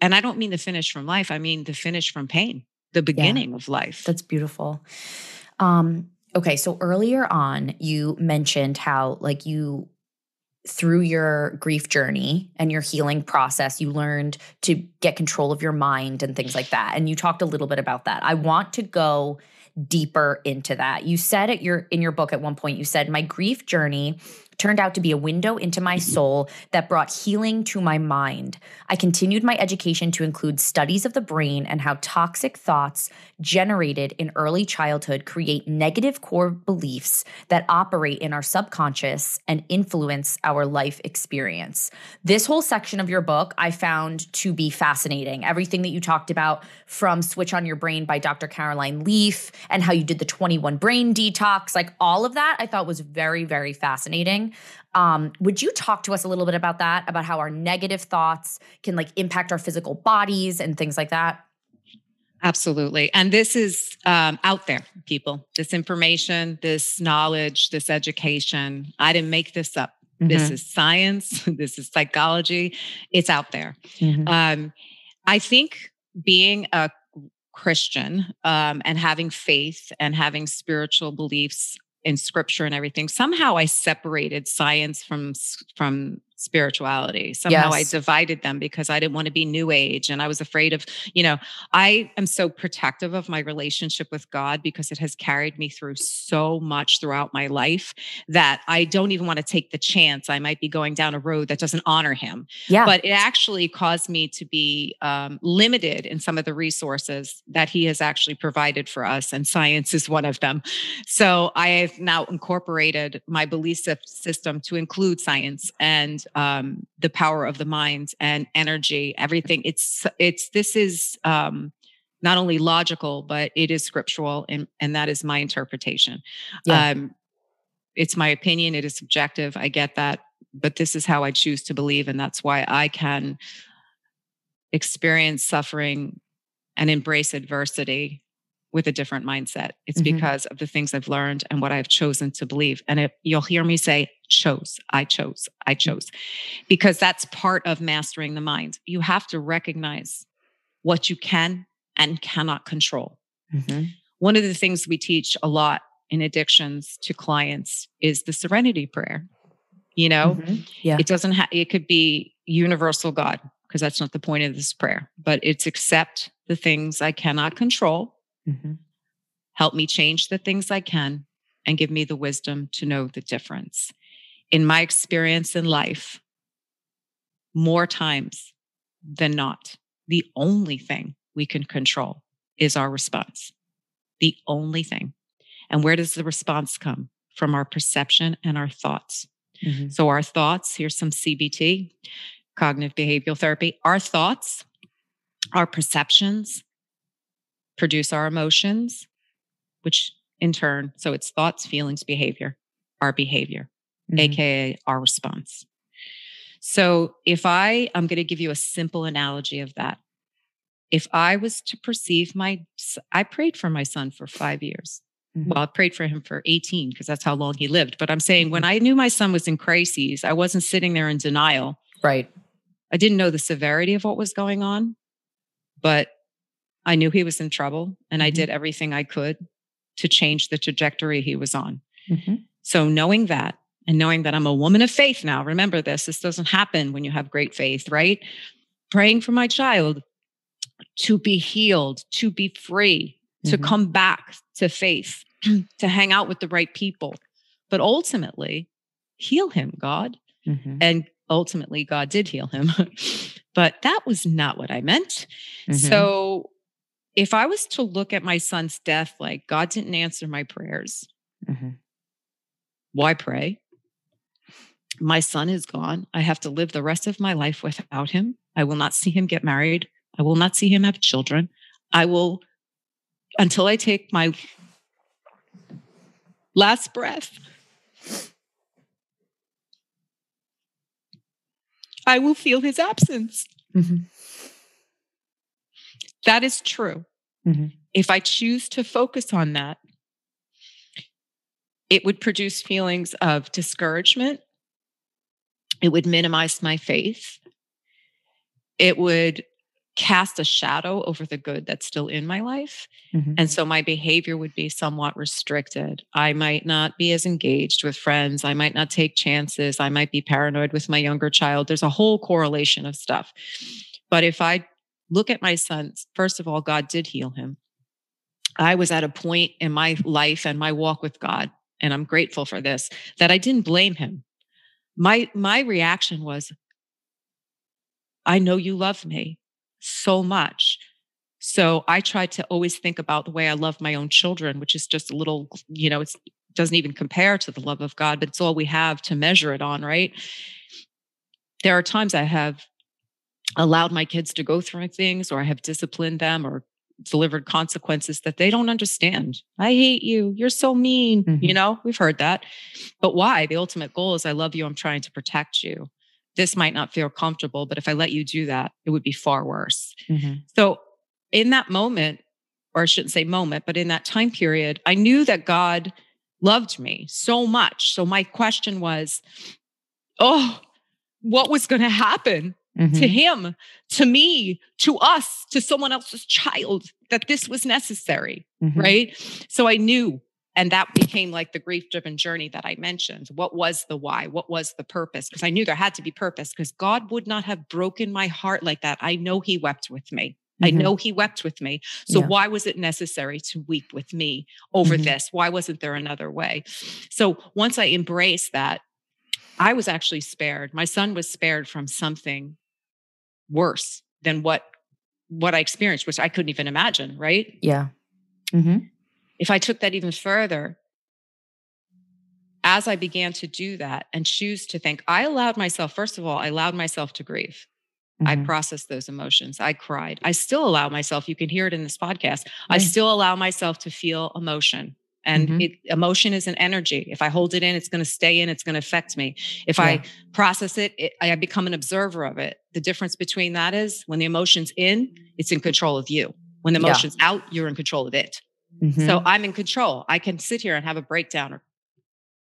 and I don't mean the finish from life, I mean the finish from pain the beginning yeah, of life. That's beautiful. Um, okay, so earlier on, you mentioned how, like, you through your grief journey and your healing process, you learned to get control of your mind and things like that. And you talked a little bit about that. I want to go deeper into that. You said at your in your book at one point, you said, My grief journey turned out to be a window into my mm-hmm. soul that brought healing to my mind. I continued my education to include studies of the brain and how toxic thoughts generated in early childhood create negative core beliefs that operate in our subconscious and influence our life experience. This whole section of your book I found to be fascinating. Everything that you talked about from Switch on Your Brain by Dr. Caroline Leaf and how you did the 21 brain detox, like all of that I thought was very, very fascinating. Um, would you talk to us a little bit about that, about how our negative thoughts can like impact our physical bodies and things like that? Absolutely. And this is um, out there, people. This information, this knowledge, this education. I didn't make this up. Mm-hmm. This is science. This is psychology. It's out there. Mm-hmm. Um, I think being a Christian um, and having faith and having spiritual beliefs in scripture and everything. Somehow i separated science from from spirituality. Somehow yes. I divided them because I didn't want to be new age and I was afraid of, you know, I am so protective of my relationship with God because it has carried me through so much throughout my life that I don't even want to take the chance I might be going down a road that doesn't honor him. Yeah. But it actually caused me to be um, limited in some of the resources that he has actually provided for us. And science is one of them. So I have now incorporated my belief system to include science and um, the power of the mind and energy, everything. It's it's this is um, not only logical, but it is scriptural, and and that is my interpretation. Yeah. Um, it's my opinion. It is subjective. I get that, but this is how I choose to believe, and that's why I can experience suffering and embrace adversity with a different mindset. It's mm-hmm. because of the things I've learned and what I've chosen to believe. And it, you'll hear me say, chose, I chose, I mm. chose, because that's part of mastering the mind. You have to recognize what you can and cannot control. Mm-hmm. One of the things we teach a lot in addictions to clients is the serenity prayer. You know, mm-hmm. yeah. it doesn't have, it could be universal God, because that's not the point of this prayer, but it's accept the things I cannot control Mm-hmm. Help me change the things I can and give me the wisdom to know the difference. In my experience in life, more times than not, the only thing we can control is our response. The only thing. And where does the response come? From our perception and our thoughts. Mm-hmm. So, our thoughts, here's some CBT, cognitive behavioral therapy. Our thoughts, our perceptions, produce our emotions, which in turn, so it's thoughts, feelings, behavior, our behavior, mm-hmm. AKA our response. So if I, I'm going to give you a simple analogy of that. If I was to perceive my, I prayed for my son for five years. Mm-hmm. Well, I prayed for him for 18 because that's how long he lived. But I'm saying when mm-hmm. I knew my son was in crises, I wasn't sitting there in denial. Right. I didn't know the severity of what was going on, but I knew he was in trouble and mm-hmm. I did everything I could to change the trajectory he was on. Mm-hmm. So, knowing that and knowing that I'm a woman of faith now, remember this, this doesn't happen when you have great faith, right? Praying for my child to be healed, to be free, to come back to faith, to hang out with the right people, but ultimately heal him, God. Mhm. And ultimately, God did heal him. but that was not what I meant. So if I was to look at my son's death like God didn't answer my prayers, Mhm. why pray? My son is gone. I have to live the rest of my life without him. I will not see him get married. I will not see him have children. I will, until I take my last breath, I will feel his absence. Mhm. That is true. Mhm. If I choose to focus on that, it would produce feelings of discouragement. It would minimize my faith. It would cast a shadow over the good that's still in my life. Mhm. And so my behavior would be somewhat restricted. I might not be as engaged with friends. I might not take chances. I might be paranoid with my younger child. There's a whole correlation of stuff. But if I look at my son, first of all, God did heal him. I was at a point in my life and my walk with God, and I'm grateful for this, that I didn't blame him. My my reaction was, I know you love me so much. So I tried to always think about the way I love my own children, which is just a little, you know, it doesn't even compare to the love of God, but it's all we have to measure it on, right? There are times I have allowed my kids to go through things or I have disciplined them or delivered consequences that they don't understand. I hate you. You're so mean. You Mhm. know, we've heard that. But why? The ultimate goal is I love you. I'm trying to protect you. This might not feel comfortable, but if I let you do that, it would be far worse. Mhm. So, in that moment, or I shouldn't say moment, but in that time period, I knew that God loved me so much. So, my question was, oh, what was going to happen to Mhm. him, to me, to us, to someone else's child, that this was necessary? Mhm. right? So I knew, and that became like the grief driven journey that I mentioned. What was the why? What was the purpose? Because I knew there had to be purpose because God would not have broken my heart like that. I know He wept with me. I Mhm. know He wept with me. So Yeah. why was it necessary to weep with me over Mhm. this? Why wasn't there another way? So once I embraced that, I was actually spared. My son was spared from something worse than what what I experienced, which I couldn't even imagine, right? Yeah. Mhm. if I took that even further, as I began to do that and choose to think, I allowed myself, first of all, I allowed myself to grieve. I Mhm. processed those emotions. I cried. I still allow myself, you can hear it in this podcast, I still allow myself to feel emotion. And Mhm. it, emotion is an energy. If I hold it in, it's going to stay in, it's going to affect me. If I process it, it, I become an observer of it. The difference between that is when the emotion's in, it's in control of you. When the Yeah. emotion's out, you're in control of it. So Mhm. I'm in control. I can sit here and have a breakdown or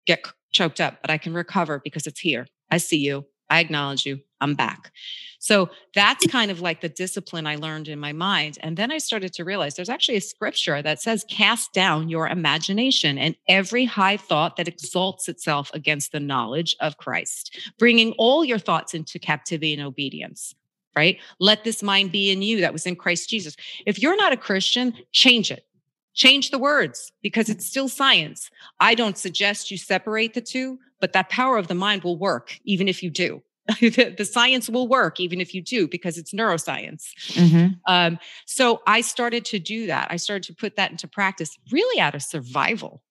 get choked up, but I can recover because it's here. I see you. I acknowledge you. I'm back. So that's kind of like the discipline I learned in my mind. And then I started to realize there's actually a scripture that says, Cast down your imagination and every high thought that exalts itself against the knowledge of Christ, bringing all your thoughts into captivity and obedience. Right? Let this mind be in you that was in Christ Jesus. If you're not a Christian, change it. Change the words because it's still science. I don't suggest you separate the two, but that power of the mind will work even if you do. the, the science will work even if you do because it's neuroscience. Mhm. Um, so I started to do that. I started to put that into practice really out of survival.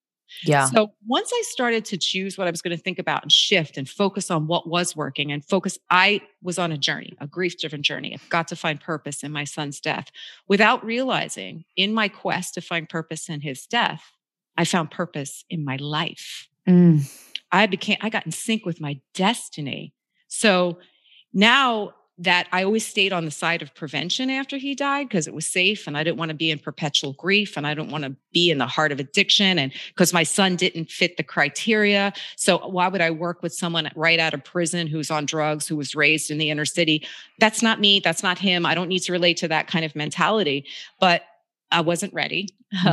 Yeah. So once I started to choose what I was going to think about and shift and focus on what was working and focus, I was on a journey, a grief driven journey. I've got to find purpose in my son's death without realizing in my quest to find purpose in his death, I found purpose in my life. Mm. I became, I got in sync with my destiny. So now that I always stayed on the side of prevention after he died because it was safe and I didn't want to be in perpetual grief and I don't want to be in the heart of addiction and because my son didn't fit the criteria. So why would I work with someone right out of prison who's on drugs, who was raised in the inner city? That's not me. That's not him. I don't need to relate to that kind of mentality. But I wasn't ready.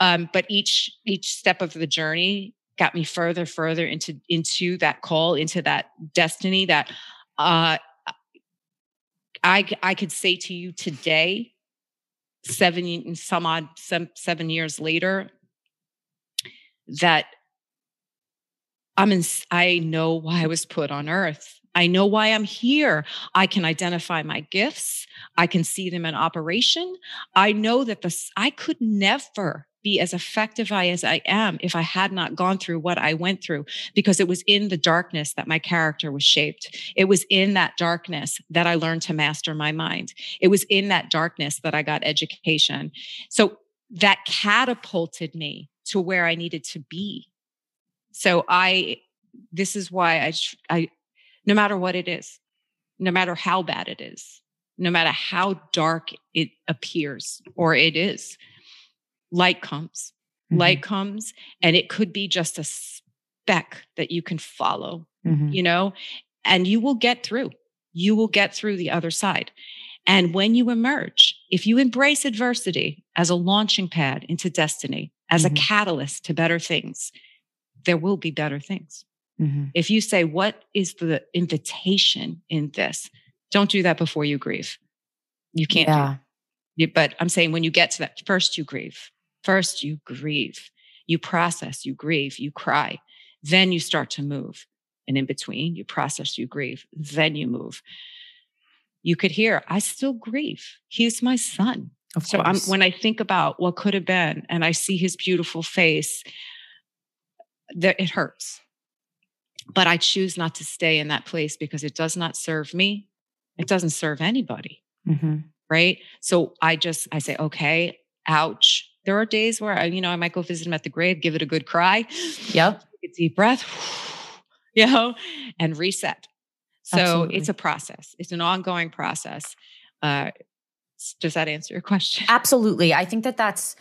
um, but each each step of the journey got me further, further into into that call, into that destiny that uh, I I could say to you today seven some odd seven years later that I'm in, I know why I was put on earth. I know why I'm here. I can identify my gifts. I can see them in operation. I know that this, I could never be as effective as I am if I had not gone through what I went through, because it was in the darkness that my character was shaped. It was in that darkness that I learned to master my mind. It was in that darkness that I got education. So that catapulted me to where I needed to be. So I, this is why I, I, no matter what it is, no matter how bad it is, no matter how dark it appears or it is, light comes. Mm-hmm. Light comes, and it could be just a speck that you can follow, mm-hmm. you know, and you will get through. You will get through the other side. And when you emerge, if you embrace adversity as a launching pad into destiny, as mm-hmm. a catalyst to better things, there will be better things. Mm-hmm. If you say, What is the invitation in this? Don't do that before you grieve. You can't yeah. But I'm saying when you get to that, first you grieve. First, you grieve, you process, you grieve, you cry. Then you start to move. And in between, you process, you grieve, then you move. You could hear, I still grieve. He's my son. Of so I'm, when I think about what could have been and I see his beautiful face, that it hurts. But I choose not to stay in that place because it does not serve me. It doesn't serve anybody. Mm-hmm. Right. So I just, I say, okay, ouch there are days where I, you know, I might go visit him at the grave, give it a good cry. Yep. Take a deep breath, you know, and reset. So Absolutely. it's a process. It's an ongoing process. Uh, does that answer your question? Absolutely. I think that that's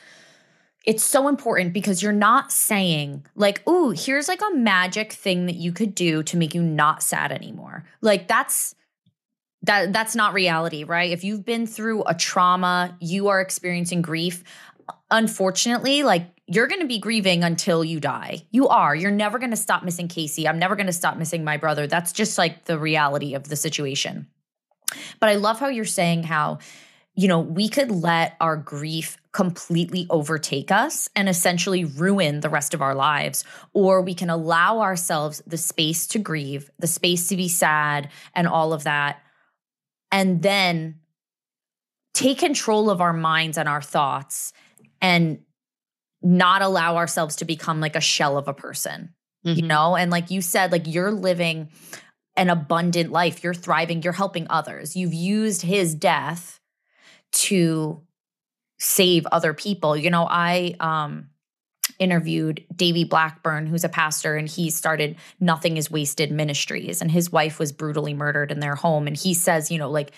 it's so important because you're not saying like, "Ooh, here's like a magic thing that you could do to make you not sad anymore." Like that's that that's not reality, right? If you've been through a trauma, you are experiencing grief unfortunately, like you're going to be grieving until you die. You are. You're never going to stop missing Casey. I'm never going to stop missing my brother. That's just like the reality of the situation. But I love how you're saying how, you know, we could let our grief completely overtake us and essentially ruin the rest of our lives. Or we can allow ourselves the space to grieve, the space to be sad, and all of that. And then take control of our minds and our thoughts and not allow ourselves to become like a shell of a person, mm-hmm. you know? And like you said, like you're living an abundant life, you're thriving, you're helping others. You've used his death to save other people. You know, I um interviewed Davey Blackburn, who's a pastor, and he started Nothing is Wasted Ministries. And his wife was brutally murdered in their home. And he says, you know, like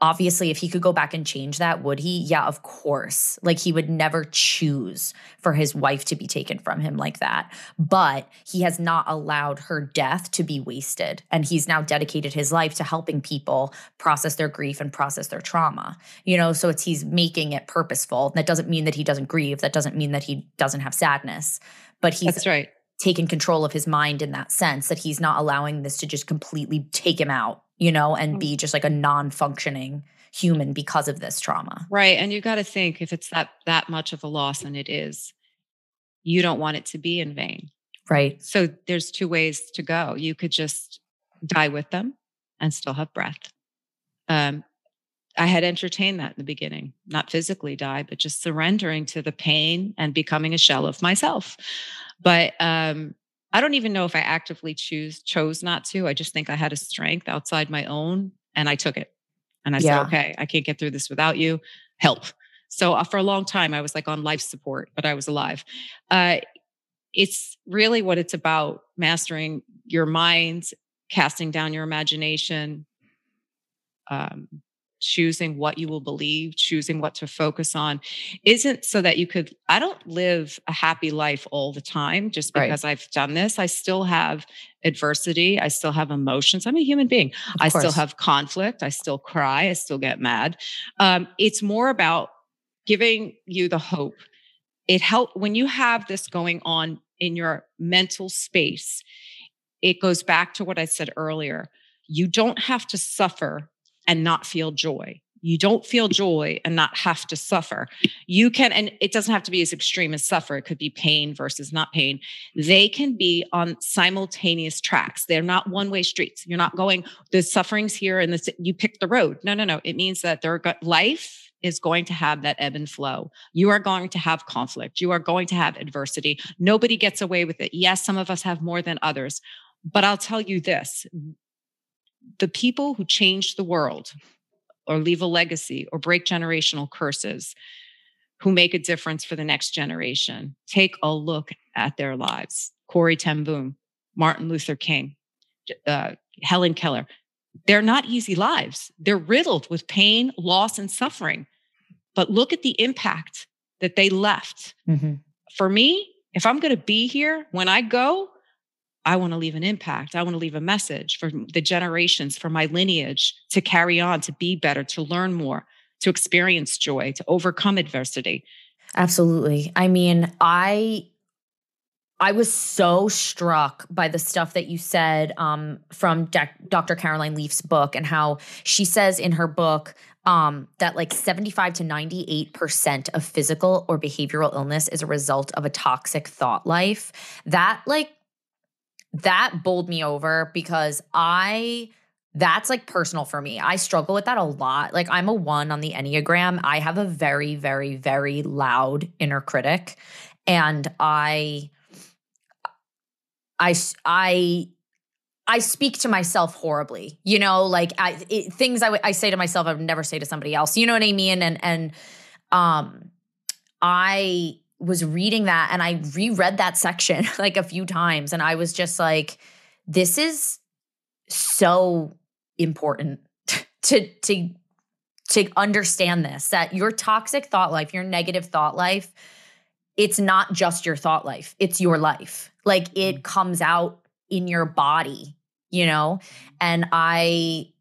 obviously if he could go back and change that would he? Yeah of course. Like he would never choose for his wife to be taken from him like that. But he has not allowed her death to be wasted. And he's now dedicated his life to helping people process their grief and process their trauma. You know so it's he's making it purposeful. That doesn't mean that he doesn't grieve. That doesn't mean that he doesn't have sadness. But he's That's right. taken control of his mind in that sense that he's not allowing this to just completely take him out you know, and mm. be just like a non-functioning human because of this trauma. Right. And you got to think if it's that that much of a loss and it is, you don't want it to be in vain. Right. So there's two ways to go. You could just die with them and still have breath. Um, I had entertained that in the beginning, not physically die, but just surrendering to the pain and becoming a shell of myself. But um, I don't even know if I actively choose chose not to. I just think I had a strength outside my own and I took it. And I yeah. said, okay, I can't get through this without you. Help. So uh, for a long time, I was like on life support, but I was alive. Uh, it's really what it's about mastering your mind, casting down your imagination, um, choosing what you will believe, choosing what to focus on, isn't so that you could. I don't live a happy life all the time just because right. I've done this. I still have adversity. I still have emotions. I'm a human being. Of I course. still have conflict. I still cry. I still get mad. Um, it's more about giving you the hope. It help when you have this going on in your mental space. It goes back to what I said earlier. You don't have to suffer and not feel joy. You don't feel joy and not have to suffer. You can, and it doesn't have to be as extreme as suffer. It could be pain versus not pain. They can be on simultaneous tracks. They're not one way streets. You're not going, the suffering's here and this, you pick the road. No, no, no. It means that their life is going to have that ebb and flow. You are going to have conflict. You are going to have adversity. Nobody gets away with it. Yes, some of us have more than others. But I'll tell you this the people who change the world or leave a legacy or break generational curses who make a difference for the next generation. Take a look at their lives. Corrie ten Boom, Martin Luther King, uh, Helen Keller. They're not easy lives. They're riddled with pain, loss, and suffering. But look at the impact that they left. Mm-hmm. For me, if I'm going to be here when I go, I want to leave an impact. I want to leave a message for the generations, for my lineage to carry on, to be better, to learn more, to experience joy, to overcome adversity. Absolutely. I mean, I I was so struck by the stuff that you said um, from De- Dr. Caroline Leaf's book and how she says in her book um, that like 75 to 98% of physical or behavioral illness is a result of a toxic thought life. That like that bowled me over because I that's like personal for me. I struggle with that a lot. Like I'm a 1 on the Enneagram. I have a very very very loud inner critic and I I I I speak to myself horribly. You know, like I it, things I, I say to myself I would never say to somebody else. You know what I mean? And and um I was reading that and I reread that section like a few times and I was just like this is so important to to to understand this that your toxic thought life, your negative thought life, it's not just your thought life, it's your life. Like it mm. comes out in your body, you know? And I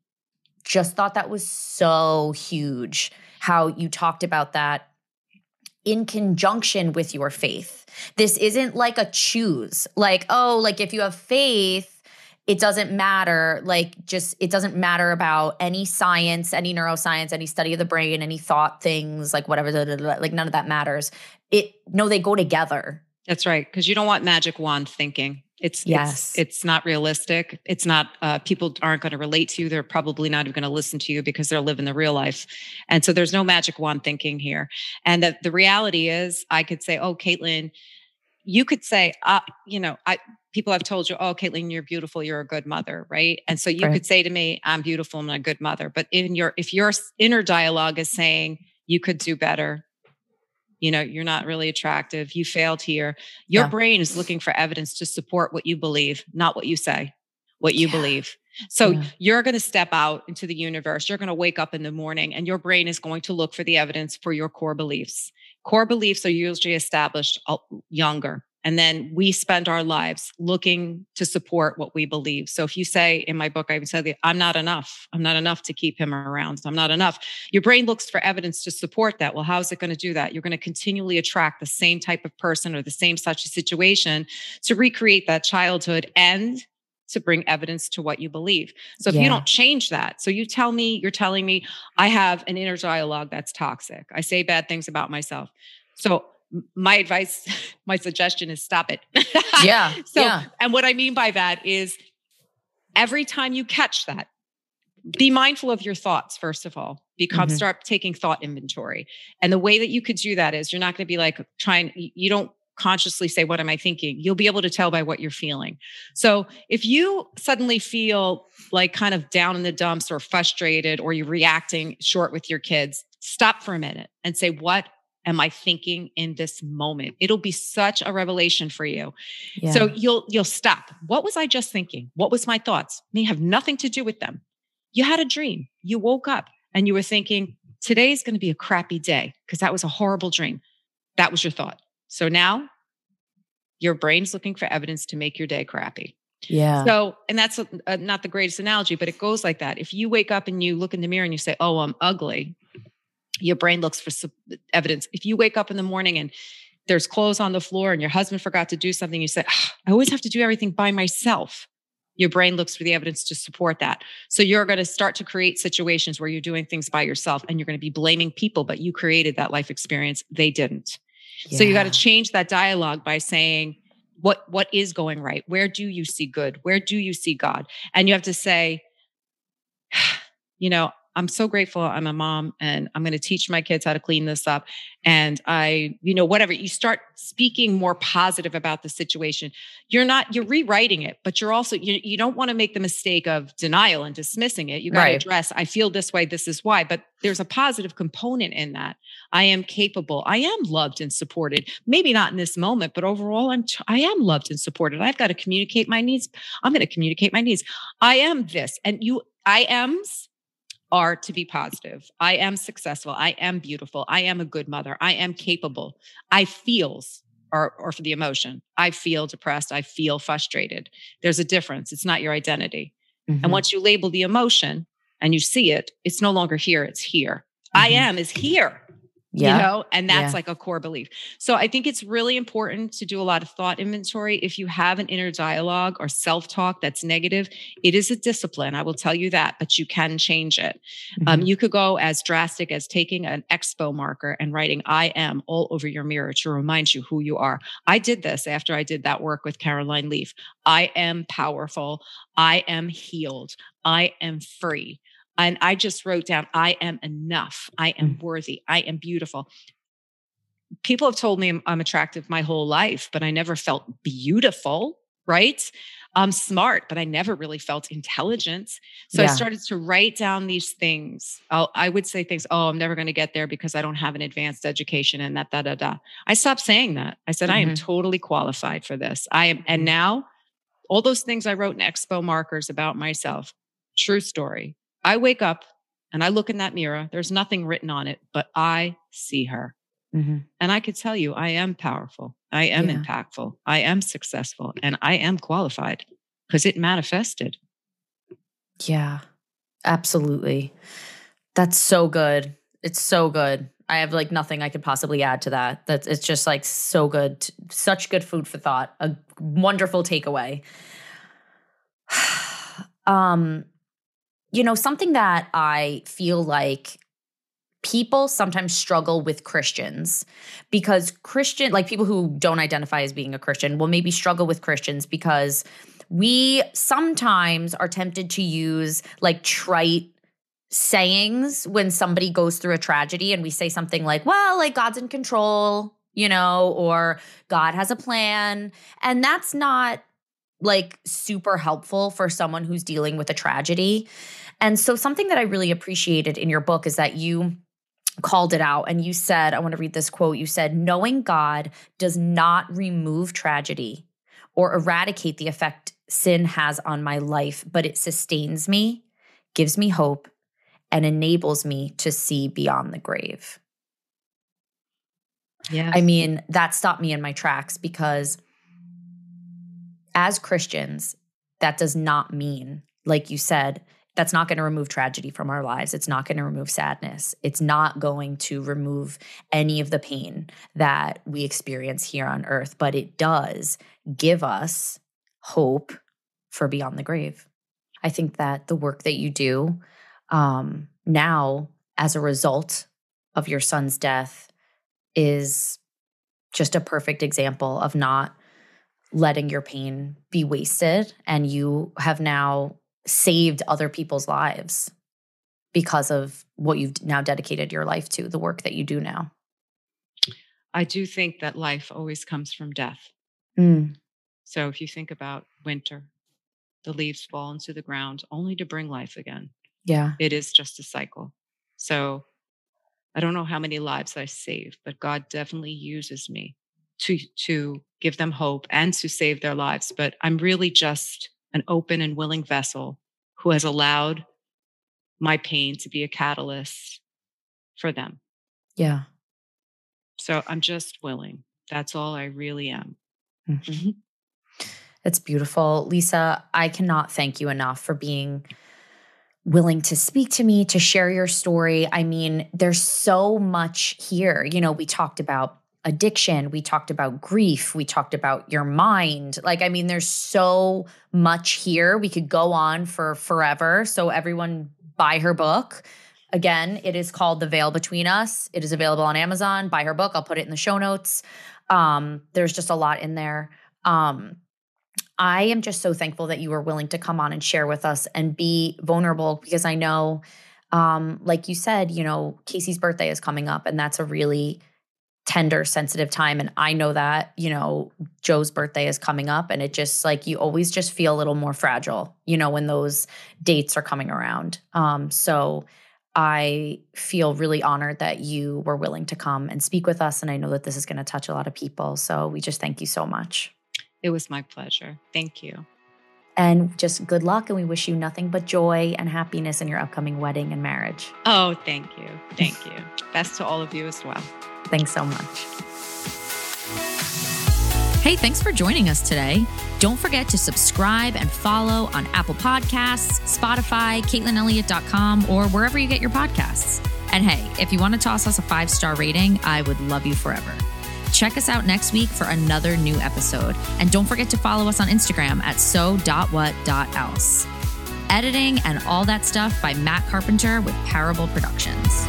just thought that was so huge how you talked about that in conjunction with your faith. This isn't like a choose, like, oh, like if you have faith, it doesn't matter. Like, just it doesn't matter about any science, any neuroscience, any study of the brain, any thought things, like whatever, blah, blah, blah, like none of that matters. It, no, they go together. That's right. Cause you don't want magic wand thinking. It's yes. It's, it's not realistic. It's not. Uh, people aren't going to relate to you. They're probably not even going to listen to you because they're living the real life. And so there's no magic wand thinking here. And the the reality is, I could say, "Oh, Caitlin," you could say, uh, "You know, I." People have told you, "Oh, Caitlin, you're beautiful. You're a good mother," right? And so you right. could say to me, "I'm beautiful. I'm a good mother." But in your if your inner dialogue is saying you could do better, you know you're not really attractive you failed here your yeah. brain is looking for evidence to support what you believe not what you say what you yeah. believe so yeah. you're going to step out into the universe you're going to wake up in the morning and your brain is going to look for the evidence for your core beliefs core beliefs are usually established uh, younger and then we spend our lives looking to support what we believe. So if you say in my book, I even said, I'm not enough. I'm not enough to keep him around. I'm not enough. Your brain looks for evidence to support that. Well, how is it going to do that? You're going to continually attract the same type of person or the same such a situation to recreate that childhood and to bring evidence to what you believe. So if yeah. you don't change that, so you tell me, you're telling me I have an inner dialogue that's toxic. I say bad things about myself. So my advice, my suggestion is stop it. Yeah. so, yeah. and what I mean by that is every time you catch that, be mindful of your thoughts, first of all. Become mm-hmm. start taking thought inventory. And the way that you could do that is you're not going to be like trying, you don't consciously say, What am I thinking? You'll be able to tell by what you're feeling. So if you suddenly feel like kind of down in the dumps or frustrated or you're reacting short with your kids, stop for a minute and say, What am I thinking in this moment? It'll be such a revelation for you. Yeah. So you'll you'll stop. What was I just thinking? What was my thoughts? May have nothing to do with them. You had a dream. You woke up and you were thinking, today is going to be a crappy day because that was a horrible dream. That was your thought. So now your brain's looking for evidence to make your day crappy. Yeah. So, and that's a, a, not the greatest analogy, but it goes like that. If you wake up and you look in the mirror and you say, "Oh, I'm ugly," your brain looks for evidence. If you wake up in the morning and there's clothes on the floor and your husband forgot to do something, you say, oh, I always have to do everything by myself. Your brain looks for the evidence to support that. So you're going to start to create situations where you're doing things by yourself and you're going to be blaming people, but you created that life experience. They didn't. Yeah. So you got to change that dialogue by saying, what what is going right? Where do you see good? Where do you see God? And you have to say, you know, I'm so grateful I'm a mom and I'm going to teach my kids how to clean this up. And I, you know, whatever, you start speaking more positive about the situation. You're not, you're rewriting it, but you're also, you, you don't want to make the mistake of denial and dismissing it. You got to right. address, I feel this way, this is why. But there's a positive component in that. I am capable. I am loved and supported. Maybe not in this moment, but overall, I'm, t- I am loved and supported. I've got to communicate my needs. I'm going to communicate my needs. I am this. And you, I am's are to be positive. I am successful. I am beautiful. I am a good mother. I am capable. I feels or, or for the emotion. I feel depressed. I feel frustrated. There's a difference. It's not your identity. Mm-hmm. And once you label the emotion and you see it, it's no longer here, it's here. Mm-hmm. I am is here yeah. you know and that's yeah. like a core belief. So i think it's really important to do a lot of thought inventory. If you have an inner dialogue or self-talk that's negative it is a discipline i will tell you that but you can change it. Um, mm-hmm. um, you could go as drastic as taking an expo marker and writing i am all over your mirror to remind you who you are. I did this after i did that work with caroline leaf. I am powerful. I am healed. I am free and I just wrote down, I am enough. I am mm. worthy. I am beautiful. People have told me I'm, I'm attractive my whole life, but I never felt beautiful, right? I'm smart, but I never really felt intelligent. So yeah. I started to write down these things. I'll, i would say things, oh, I'm never going to get there because I don't have an advanced education and that, da, da, da. I stopped saying that. I said, mm-hmm. I am mm-hmm. totally qualified for this. I am, and mm-hmm. now all those things I wrote in expo markers about myself, true story. I wake up and I look in that mirror. There's nothing written on it, but I see her. Mm-hmm. And I could tell you, I am powerful. I am yeah. impactful. I am successful and I am qualified because it manifested. Yeah, absolutely. That's so good. It's so good. I have like nothing I could possibly add to that. That's it's just like so good. Such good food for thought. A wonderful takeaway. um you know, something that I feel like people sometimes struggle with Christians because Christian, like people who don't identify as being a Christian, will maybe struggle with Christians because we sometimes are tempted to use like trite sayings when somebody goes through a tragedy and we say something like, well, like God's in control, you know, or God has a plan. And that's not like super helpful for someone who's dealing with a tragedy. And so, something that I really appreciated in your book is that you called it out and you said, I want to read this quote. You said, knowing God does not remove tragedy or eradicate the effect sin has on my life, but it sustains me, gives me hope, and enables me to see beyond the grave. Yeah. I mean, that stopped me in my tracks because as Christians, that does not mean, like you said, that's not going to remove tragedy from our lives. It's not going to remove sadness. It's not going to remove any of the pain that we experience here on earth, but it does give us hope for beyond the grave. I think that the work that you do um, now, as a result of your son's death, is just a perfect example of not letting your pain be wasted. And you have now saved other people's lives because of what you've now dedicated your life to, the work that you do now? I do think that life always comes from death. Mm. So if you think about winter, the leaves fall into the ground only to bring life again. Yeah. It is just a cycle. So I don't know how many lives I saved, but God definitely uses me to to give them hope and to save their lives. But I'm really just an open and willing vessel who has allowed my pain to be a catalyst for them. Yeah. So I'm just willing. That's all I really am. Mm-hmm. mm-hmm. It's beautiful. Lisa, I cannot thank you enough for being willing to speak to me, to share your story. I mean, there's so much here. You know, we talked about addiction, we talked about grief, we talked about your mind. Like, I mean, there's so much here. We could go on for forever. So, everyone buy her book. Again, it is called The Veil Between Us. It is available on Amazon. Buy her book. I'll put it in the show notes. Um, there's just a lot in there. Um, I am just so thankful that you were willing to come on and share with us and be vulnerable because I know, um, like you said, you know, Casey's birthday is coming up and that's a really tender, sensitive time. And I know that, you know, Joe's birthday is coming up and it just like you always just feel a little more fragile, you know, when those dates are coming around. Um, so I feel really honored that you were willing to come and speak with us. And I know that this is going to touch a lot of people. So we just thank you so much. It was my pleasure. Thank you. And just good luck. And we wish you nothing but joy and happiness in your upcoming wedding and marriage. Oh, thank you. Thank you. Best to all of you as well. Thanks so much. Hey, thanks for joining us today. Don't forget to subscribe and follow on Apple Podcasts, Spotify, CaitlinElliott.com, or wherever you get your podcasts. And hey, if you want to toss us a five star rating, I would love you forever. Check us out next week for another new episode. And don't forget to follow us on Instagram at so.what.else. Editing and all that stuff by Matt Carpenter with Parable Productions.